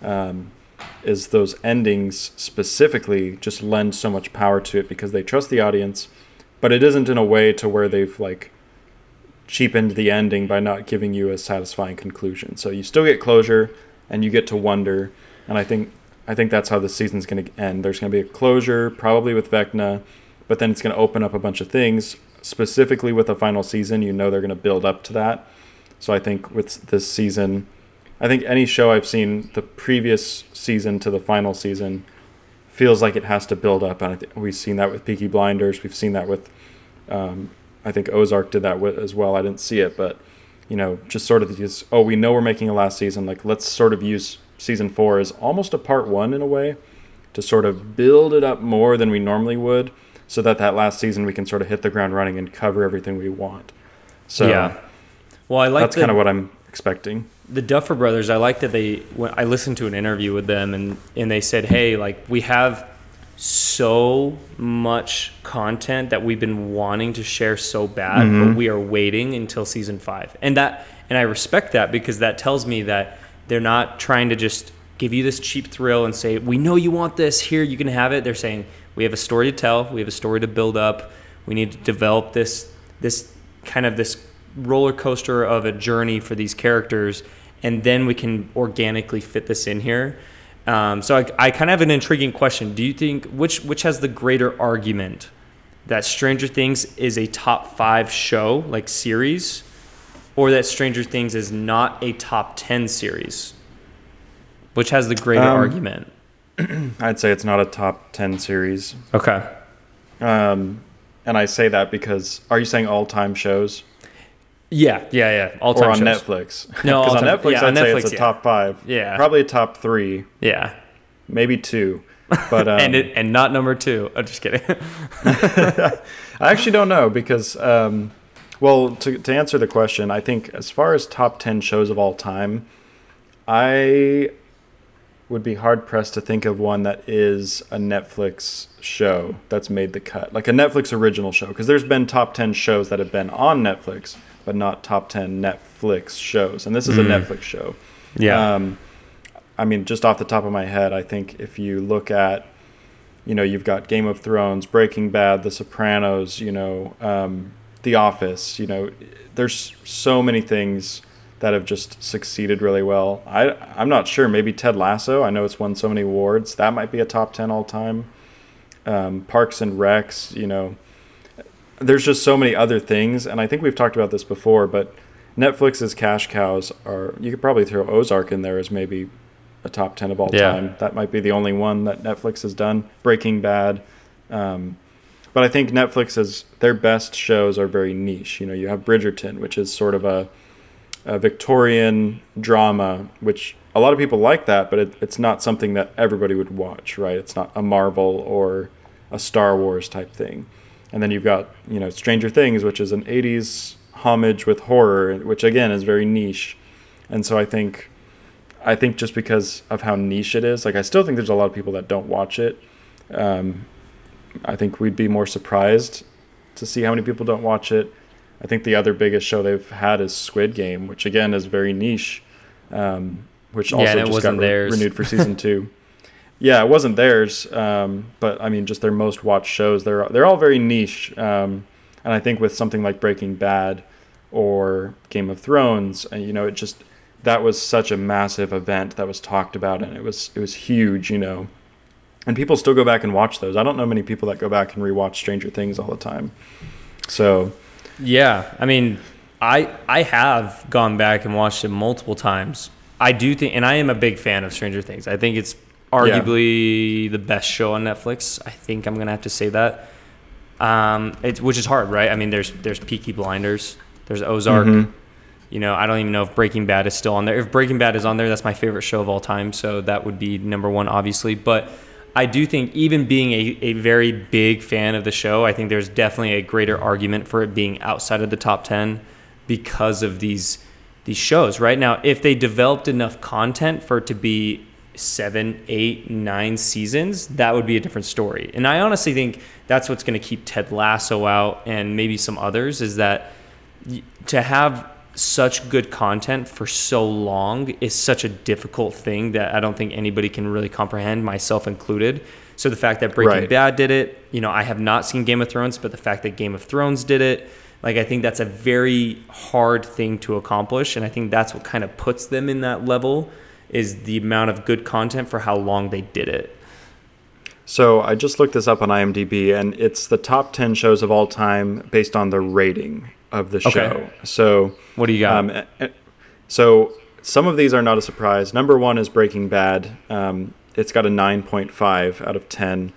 Um, is those endings specifically just lend so much power to it because they trust the audience, but it isn't in a way to where they've like cheapened the ending by not giving you a satisfying conclusion. So you still get closure and you get to wonder. And I think I think that's how the season's going to end. There's going to be a closure, probably with Vecna, but then it's going to open up a bunch of things. Specifically with the final season, you know they're going to build up to that. So I think with this season, I think any show I've seen the previous season to the final season feels like it has to build up, and I think we've seen that with Peaky Blinders. We've seen that with, um, I think Ozark did that with, as well. I didn't see it, but you know, just sort of these. Oh, we know we're making a last season. Like let's sort of use season four as almost a part one in a way, to sort of build it up more than we normally would, so that that last season we can sort of hit the ground running and cover everything we want. So yeah. Well, I like that's kind of what I'm expecting. The Duffer Brothers, I like that they. When I listened to an interview with them, and and they said, "Hey, like we have so much content that we've been wanting to share so bad, but mm-hmm. we are waiting until season five." And that, and I respect that because that tells me that they're not trying to just give you this cheap thrill and say, "We know you want this. Here, you can have it." They're saying, "We have a story to tell. We have a story to build up. We need to develop this this kind of this roller coaster of a journey for these characters, and then we can organically fit this in here." Um, so I, I kind of have an intriguing question. Do you think which which has the greater argument that Stranger Things is a top five show like series, or that Stranger Things is not a top ten series? Which has the greater Um, argument? [CLEARS THROAT] I'd say it's not a top 10 series. Okay. Um, and I say that because are you saying all time shows Yeah, yeah, yeah. All or on shows. Netflix? [LAUGHS] No, because on Netflix yeah, I'd on say Netflix, it's a yeah. top five. Yeah. probably a top three, Yeah, maybe two. But [LAUGHS] um, and it and not number two. I'm just kidding. [LAUGHS] I actually don't know because, um, well, to, to answer the question, I think as far as top 10 shows of all time, I would be hard pressed to think of one that is a Netflix show that's made the cut, like a Netflix original show. Because there's been top 10 shows that have been on Netflix, but not top 10 Netflix shows. And this is a Netflix show. yeah, Um, I mean, just off the top of my head, I think if you look at, you know, you've got Game of Thrones, Breaking Bad, The Sopranos, you know, um, The Office, you know, there's so many things that have just succeeded really well. I, I'm not sure. Maybe Ted Lasso. I know it's won so many awards. That might be a top 10 all time. Um, Parks and Recs, you know, there's just so many other things. And I think we've talked about this before, but Netflix's cash cows are, you could probably throw Ozark in there as maybe a top 10 of all Yeah. time. That might be the only one that Netflix has done. Breaking Bad. Um, but I think Netflix is, their best shows are very niche. You know, you have Bridgerton, which is sort of a, a Victorian drama, which a lot of people like that, but it, it's not something that everybody would watch, right? It's not a Marvel or a Star Wars type thing. And then you've got, you know, Stranger Things, which is an 80s homage with horror, which again is very niche. And so I think I think just because of how niche it is, like I still think there's a lot of people that don't watch it. Um, I think we'd be more surprised to see how many people don't watch it. I think the other biggest show they've had is Squid Game, which again is very niche, um, which also it just got re- renewed for season [LAUGHS] two. Yeah, it wasn't theirs, um, but I mean, just their most watched shows. They're they're all very niche, um, and I think with something like Breaking Bad or Game of Thrones, uh, you know, it just that was such a massive event that was talked about, and it was it was huge, you know, and people still go back and watch those. I don't know many people that go back and rewatch Stranger Things all the time. So yeah. I mean, I I have gone back and watched it multiple times. I do think, and I am a big fan of Stranger Things. I think it's arguably the best show on Netflix. I think I'm gonna have to say that. Um, it's which is hard, right? I mean, there's there's Peaky Blinders, there's Ozark. Mhm. You know, I don't even know if Breaking Bad is still on there. If Breaking Bad is on there, that's my favorite show of all time. So that would be number one, obviously. But I do think, even being a, a very big fan of the show, I think there's definitely a greater argument for it being outside of the top 10 because of these these shows. Right now, if they developed enough content for it to be seven, eight, nine seasons, that would be a different story. And I honestly think that's what's going to keep Ted Lasso out and maybe some others is that to have such good content for so long is such a difficult thing that I don't think anybody can really comprehend, myself included. So the fact that Breaking Right. Bad did it, you know, I have not seen Game of Thrones, but the fact that Game of Thrones did it, like I think that's a very hard thing to accomplish, and I think that's what kind of puts them in that level is the amount of good content for how long they did it. So I just looked this up on IMDb, and it's the top ten shows of all time based on the rating of the Okay. show. So What do you got? Um, so some of these are not a surprise. Number one is Breaking Bad. Um, it's got a 9.5 out of 10.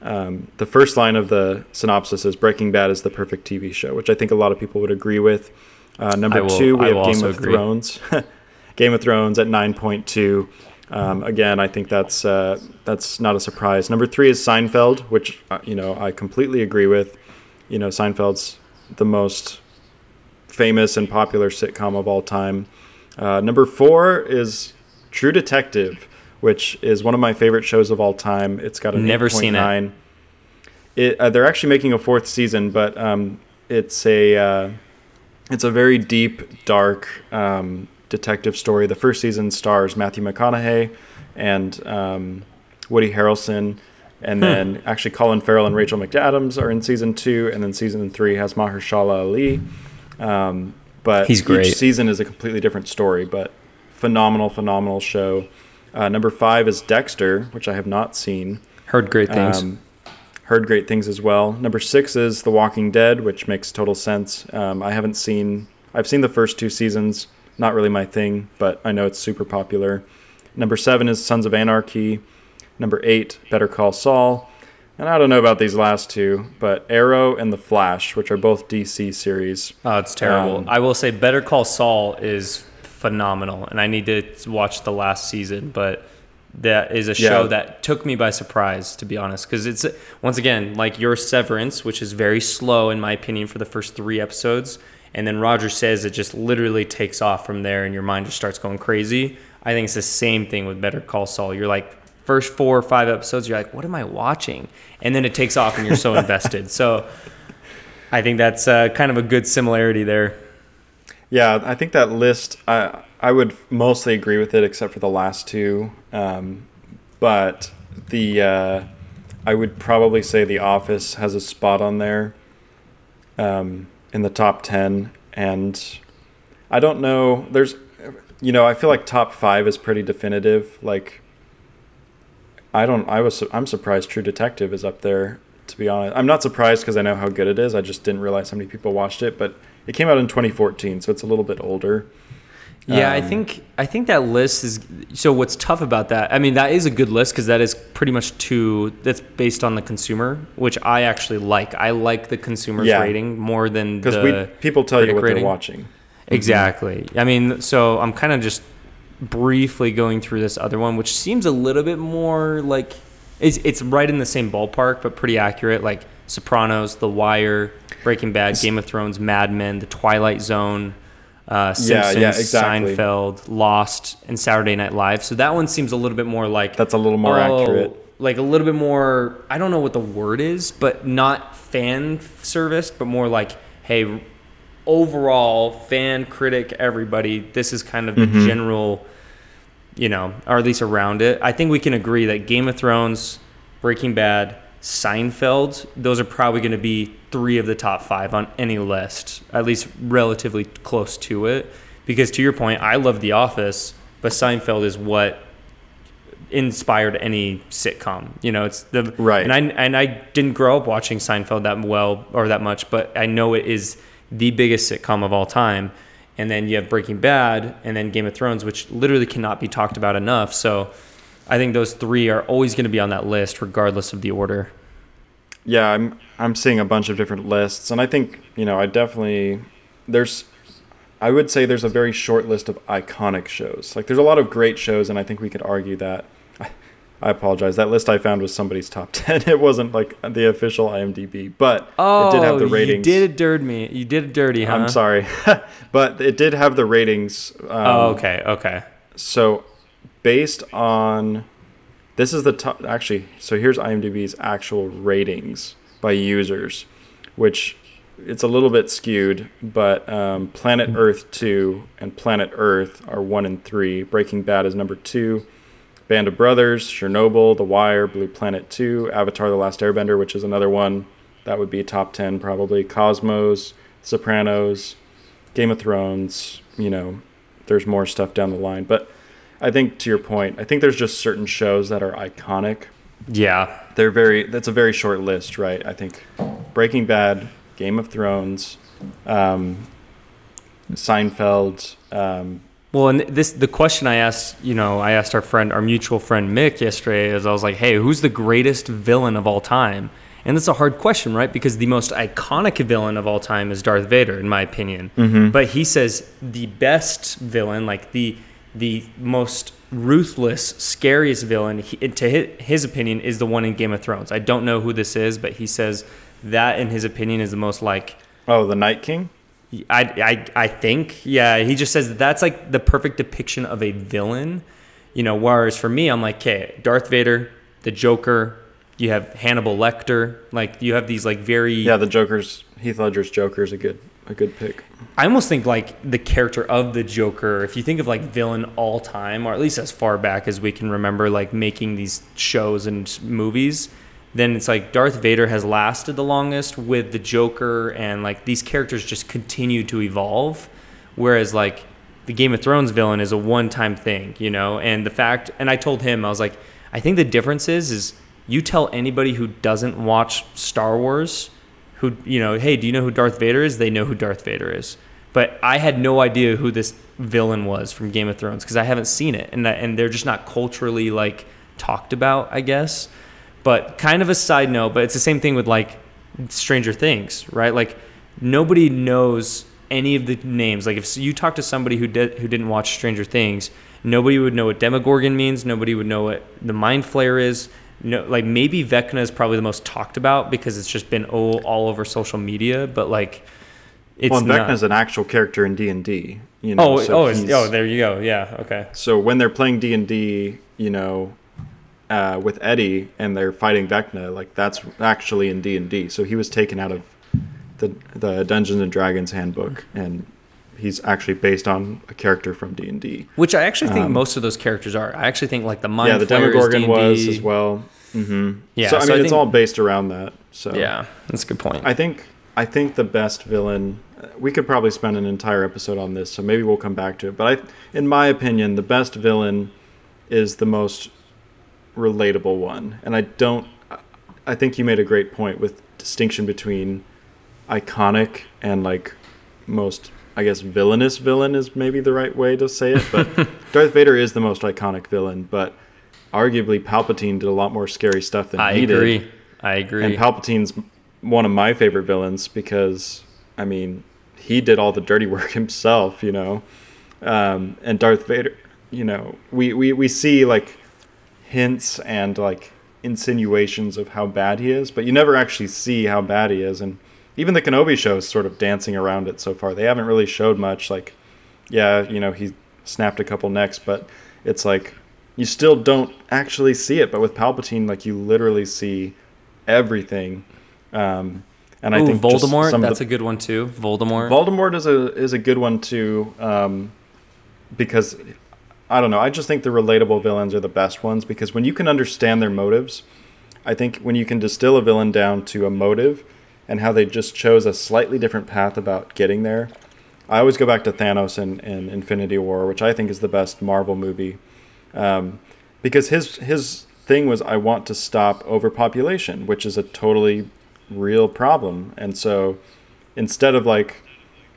Um, the first line of the synopsis is Breaking Bad is the perfect TV show, which I think a lot of people would agree with. Uh, number will- two, we I have Game of agree. Thrones. [LAUGHS] Game of Thrones at 9.2. Um, again, I think that's uh, that's not a surprise. Number three is Seinfeld, which uh, you know I completely agree with. You know, Seinfeld's the most famous and popular sitcom of all time. Uh, number four is True Detective, which is one of my favorite shows of all time. It's got a Never seen it. It, uh, they're actually making a fourth season, but um, it's a uh, it's a very deep, dark um, detective story. The first season stars Matthew McConaughey and um, Woody Harrelson. And then actually, Colin Farrell and Rachel McAdams are in season two, and then season three has Mahershala Ali. Um, but He's great. each season is a completely different story, but phenomenal, phenomenal show. Uh, number five is Dexter, which I have not seen. Heard great things. Um, heard great things as well. Number six is The Walking Dead, which makes total sense. Um, I haven't seen. I've seen the first two seasons. Not really my thing, but I know it's super popular. Number seven is Sons of Anarchy. Number eight, Better Call Saul. And I don't know about these last two, but Arrow and The Flash, which are both DC series. oh, it's terrible. um, I will say Better Call Saul is phenomenal, and I need to watch the last season, but that is a show Yeah. that took me by surprise, to be honest, because it's once again like your Severance, which is very slow in my opinion for the first three episodes, and then Roger says it just literally takes off from there, and your mind just starts going crazy. I think it's the same thing with Better Call Saul. You're like first four or five episodes, you're like, what am I watching? And then it takes off, and you're so invested. So. I think that's uh, kind of a good similarity there. Yeah, I think that list, I I would mostly agree with it, except for the last two. Um, but the uh, I would probably say The Office has a spot on there um, in the top ten, and I don't know. There's, you know, I feel like top five is pretty definitive. Like, I don't. I was. I'm surprised True Detective is up there. To be honest, I'm not surprised because I know how good it is. I just didn't realize how many people watched it. But it came out in 2014, so it's a little bit older. Yeah, I Um, think I think that list is so. What's tough about that? I mean, that is a good list because that is pretty much too. That's based on the consumer, which I actually like. I like the consumer's Yeah. rating more than Because the we people tell you what rating. they're watching. Exactly. I mean, so I'm kind of just briefly going through this other one, which seems a little bit more like it's, it's right in the same ballpark, but pretty accurate. Like Sopranos, The Wire, Breaking Bad, Game of Thrones, Mad Men, The Twilight Zone, uh, Yeah, Simpsons, yeah, exactly. Seinfeld, Lost, and Saturday Night Live. So that one seems a little bit more like That's a little more oh, accurate. Like a little bit more. I don't know what the word is, but not fan serviced, but more like, hey, overall fan critic everybody this is kind of the Mm-hmm. general you know or at least around it i think we can agree that game of thrones breaking bad seinfeld those are probably going to be three of the top five on any list at least relatively close to it because to your point i love the office but seinfeld is what inspired any sitcom. You know, it's the Right. And I and I didn't grow up watching Seinfeld that well or that much, but I know it is the biggest sitcom of all time. And then you have Breaking Bad, and then Game of Thrones, which literally cannot be talked about enough. So, I think those three are always going to be on that list, regardless of the order. Yeah, I'm I'm seeing a bunch of different lists, and I think you know I definitely there's I would say there's a very short list of iconic shows. Like there's a lot of great shows, and I think we could argue that. I, I apologize. That list I found was somebody's top [LAUGHS] ten. It wasn't like the official IMDb, [LAUGHS] but it did have the ratings. Oh, you did it dirty me. You did it dirty, huh? I'm sorry, but it did have the ratings. Um, Oh, okay, okay. So, based on this is the top. Actually, so here's IMDb's actual ratings by users, which it's a little bit skewed, but um, Planet Earth two and Planet Earth are one and three. Breaking Bad is number two. Band of Brothers, Chernobyl, The Wire, Blue Planet 2, Avatar The Last Airbender, which is another one that would be top 10 probably, Cosmos, Sopranos, Game of Thrones, you know, there's more stuff down the line. But I think to your point, I think there's just certain shows that are iconic. Yeah, They're very, that's a very short list, right? I think Breaking Bad, Game of Thrones, um, Seinfeld, um, Well, and this the question I asked, you know, I asked our friend, our mutual friend Mick yesterday, is I was like, "Hey, who's the greatest villain of all time?" And that's a hard question, right? Because the most iconic villain of all time is Darth Vader, in my opinion. But he says the best villain, like the the most ruthless, scariest villain, he, to his, his opinion, is the one in Game of Thrones. I don't know who this is, but he says that, in his opinion, is the most like oh, The Night King? I, I, I think, yeah. He just says that that's like the perfect depiction of a villain, you know. Whereas for me, I'm like, okay, Darth Vader, the Joker. You have Hannibal Lecter. Like you have these like very Yeah, the Joker's Heath Ledger's Joker is a good a good pick. I almost think like the character of the Joker, if you think of like villain all time, or at least as far back as we can remember, like making these shows and movies, then it's like Darth Vader has lasted the longest with the Joker, and like these characters just continue to evolve. Whereas like the Game of Thrones villain is a one time thing, you know? And the fact, and I told him, I was like, I think the difference is, is you tell anybody who doesn't watch Star Wars, who, you know, hey, do you know who Darth Vader is? They know who Darth Vader is. But I had no idea who this villain was from Game of Thrones because I haven't seen it. And, and they're just not culturally like talked about, I guess. But kind of a side note, but it's the same thing with like Stranger Things, right? Like nobody knows any of the names. Like if you talk to somebody who did who didn't watch Stranger Things, nobody would know what Demogorgon means. Nobody would know what the Mind Flayer is. No, like maybe Vecna is probably the most talked about because it's just been all, all over social media. But like, it's well, Vecna is an actual character in D and D. You know, oh, so oh, oh, there you go. Yeah, okay. So when they're playing D and D, you know, uh, with Eddie and they're fighting Vecna, like that's actually in D and D. So he was taken out of the the Dungeons and Dragons handbook, and he's actually based on a character from D and D. Which I actually think um, most of those characters are. I actually think like the Mind yeah, the Demogorgon was as well. Mm-hmm. Yeah, so I mean, I it's think, all based around that. So yeah, that's a good point. I think I think the best villain. We could probably spend an entire episode on this, so maybe we'll come back to it. But I, in my opinion, the best villain is the most relatable one, and I don't. I think you made a great point with distinction between iconic and like most I guess villainous villain is maybe the right way to say it, but [LAUGHS] Darth Vader is the most iconic villain, but arguably Palpatine did a lot more scary stuff than I he agree. did. I agree. And Palpatine's one of my favorite villains because I mean, he did all the dirty [LAUGHS] work himself, you know. Um, and Darth Vader, you know, we, we, we see like hints and like insinuations of how bad he is, but you never actually see how bad he is and even the Kenobi show is sort of dancing around it so far. They haven't really showed much. Like, yeah, you know, he snapped a couple necks, but it's like you still don't actually see it. But with Palpatine, like you literally see everything. Um, and Ooh, I think Voldemort. That's the, a good one too. Voldemort. Voldemort is a is a good one too, um, because I don't know. I just think the relatable villains are the best ones because when you can understand their motives, I think when you can distill a villain down to a motive and how they just chose a slightly different path about getting there. I always go back to Thanos and, and Infinity War, which I think is the best Marvel movie, um, because his his thing was I want to stop overpopulation, which is a totally real problem, and so instead of like,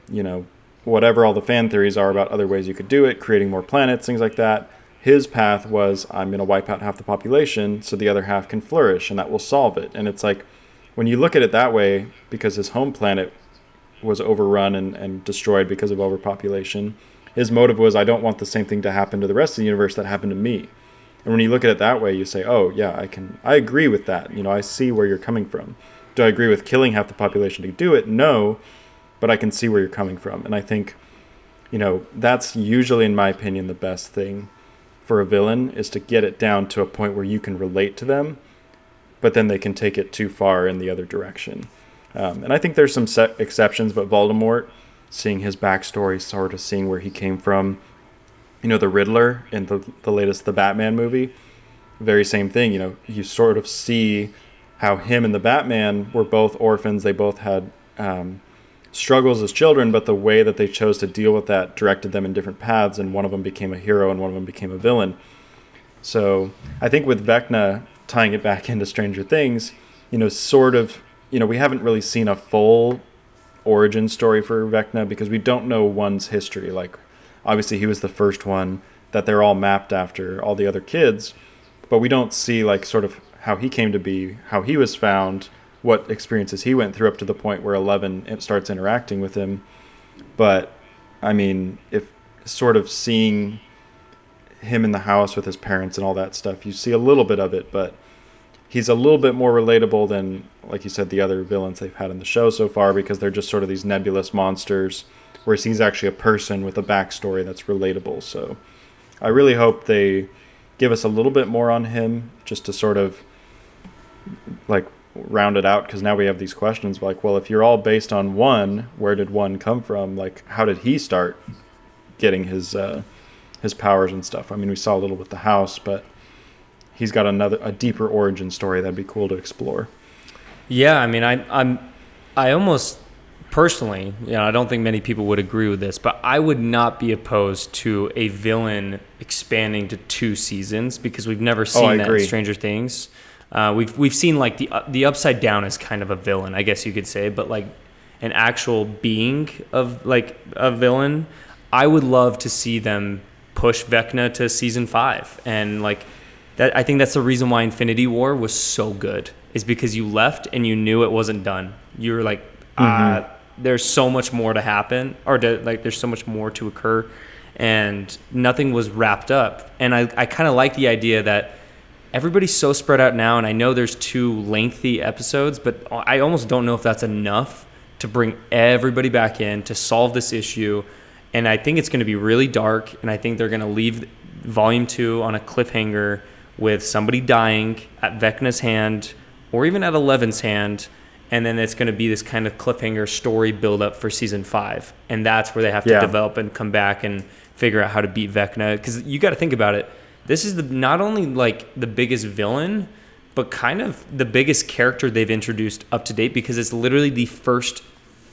you know, whatever all the fan theories are about other ways you could do it, creating more planets, things like that. His path was I'm going to wipe out half the population so the other half can flourish, and that will solve it. And it's like when you look at it that way, because his home planet was overrun and, and destroyed because of overpopulation, his motive was, I don't want the same thing to happen to the rest of the universe that happened to me. And when you look at it that way, you say, oh, yeah, I can, I agree with that. You know, I see where you're coming from. Do I agree with killing half the population to do it? No, but I can see where you're coming from. And I think, you know, that's usually, in my opinion, the best thing for a villain is to get it down to a point where you can relate to them but then they can take it too far in the other direction. Um, and I think there's some exceptions, but Voldemort, seeing his backstory, sort of seeing where he came from, you know, the Riddler in the, the latest The Batman movie, very same thing. You know, you sort of see how him and the Batman were both orphans. They both had um, struggles as children, but the way that they chose to deal with that directed them in different paths, and one of them became a hero and one of them became a villain. So I think with Vecna, tying it back into Stranger Things, you know, sort of, you know, we haven't really seen a full origin story for Vecna because we don't know one's history. Like, obviously, he was the first one that they're all mapped after all the other kids, but we don't see, like, sort of how he came to be, how he was found, what experiences he went through up to the point where Eleven starts interacting with him. But, I mean, if sort of seeing him in the house with his parents and all that stuff. You see a little bit of it, but he's a little bit more relatable than, like you said, the other villains they've had in the show so far because they're just sort of these nebulous monsters, whereas he's actually a person with a backstory that's relatable. So I really hope they give us a little bit more on him just to sort of like round it out because now we have these questions like, well, if you're all based on one, where did one come from? Like, how did he start getting his uh, his powers and stuff? I mean, we saw a little with the house, but he's got another a deeper origin story that'd be cool to explore. Yeah, I mean, I, I'm, I almost personally, you know, I don't think many people would agree with this, but I would not be opposed to a villain expanding to two seasons because we've never seen I that agree. in Stranger Things. Uh, we've we've seen like the uh, the upside down is kind of a villain, I guess you could say, but like an actual being of like a villain, I would love to see them push Vecna to season five, and like that. I think that's the reason why Infinity War was so good, is because you left and you knew it wasn't done. You were like, uh, there's so much more to happen, or to, like there's so much more to occur, and nothing was wrapped up. And I I kind of like the idea that everybody's so spread out now, and I know there's two lengthy episodes, but I almost don't know if that's enough to bring everybody back in to solve this issue. And I think it's going to be really dark, and I think they're going to leave Volume Two on a cliffhanger with somebody dying at Vecna's hand, or even at Eleven's hand. And then it's going to be this kind of cliffhanger story build up for season five. And that's where they have to Yeah. develop and come back and figure out how to beat Vecna. Because you got to think about it this is the not only like the biggest villain but kind of the biggest character they've introduced up to date because it's literally the first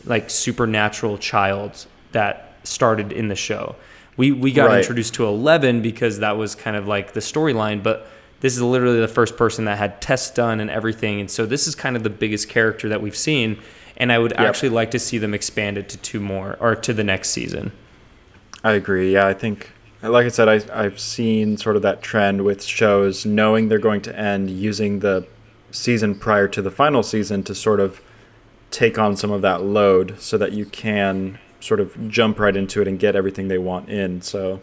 like supernatural child that started in the show we we got Right. introduced to 11 because that was kind of like the storyline but this is literally the first person that had tests done and everything and so this is kind of the biggest character that we've seen and i would actually like to see them expand it to two more or to the next season I agree. Yeah, I think, like I said, I, I've seen sort of that trend with shows knowing they're going to end using the season prior to the final season to sort of take on some of that load so that you can sort of jump right into it and get everything they want in. So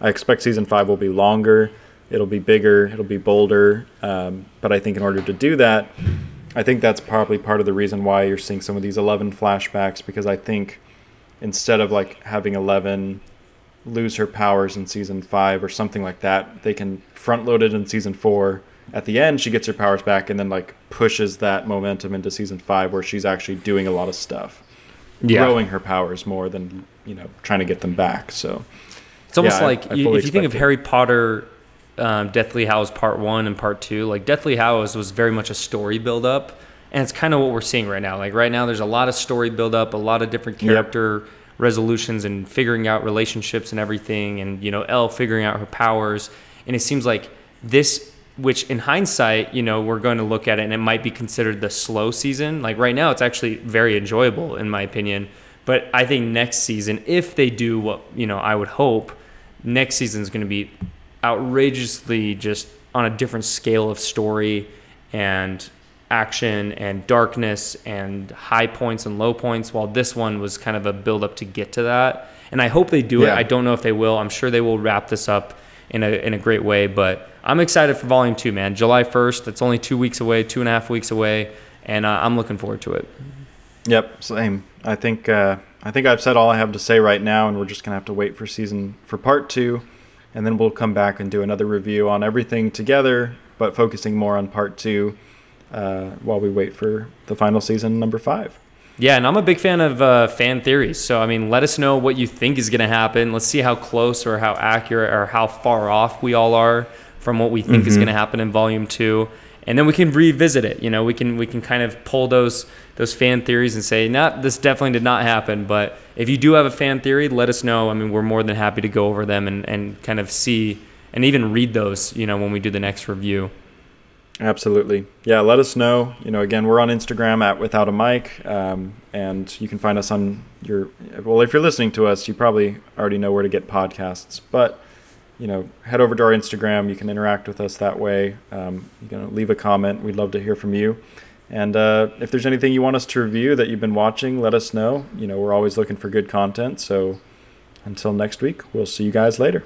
I expect season five will be longer, it'll be bigger, it'll be bolder. Um, but I think in order to do that, I think that's probably part of the reason why you're seeing some of these 11 flashbacks because I think instead of like having 11 lose her powers in season five or something like that. They can front load it in season four. At the end, she gets her powers back and then like pushes that momentum into season five where she's actually doing a lot of stuff, growing her powers more than you know trying to get them back. So It's almost Yeah, like I you, if you think of it. Harry Potter, um, Deathly Hallows Part One and Part Two, like Deathly Hallows was very much a story build up, and it's kind of what we're seeing right now. Like right now, there's a lot of story build up, a lot of different Yep. character resolutions and figuring out relationships and everything, and you know, Elle figuring out her powers, and it seems like this. Which, in hindsight, you know, we're going to look at it and it might be considered the slow season. Like right now, it's actually very enjoyable, in my opinion. But I think next season, if they do what, you know, I would hope, next season is going to be outrageously just on a different scale of story and action and darkness and high points and low points while this one was kind of a build up to get to that and i hope they do it i don't know if they will i'm sure they will wrap this up in a, in a great way but i'm excited for volume two man july 1st that's only two weeks away two and a half weeks away and uh, i'm looking forward to it Yep, same. I think uh, I think I've said all I have to say right now, and we're just gonna have to wait for season for part two, and then we'll come back and do another review on everything together, but focusing more on part two uh, while we wait for the final season number five. Yeah, and I'm a big fan of uh, fan theories. So, I mean, let us know what you think is going to happen. Let's see how close or how accurate or how far off we all are from what we think is going to happen in volume two. And then we can revisit it. You know, we can we can kind of pull those those fan theories and say, "Not this definitely did not happen." But if you do have a fan theory, let us know. I mean, we're more than happy to go over them and, and kind of see and even read those. You know, when we do the next review. Absolutely. Yeah, let us know. You know, again, we're on Instagram at Without a Mic, um, and you can find us on your. Well, if you're listening to us, you probably already know where to get podcasts. But you know, head over to our Instagram. You can interact with us that way. Um, you can leave a comment. We'd love to hear from you. And uh, if there's anything you want us to review that you've been watching, let us know. You know, we're always looking for good content. So until next week, we'll see you guys later.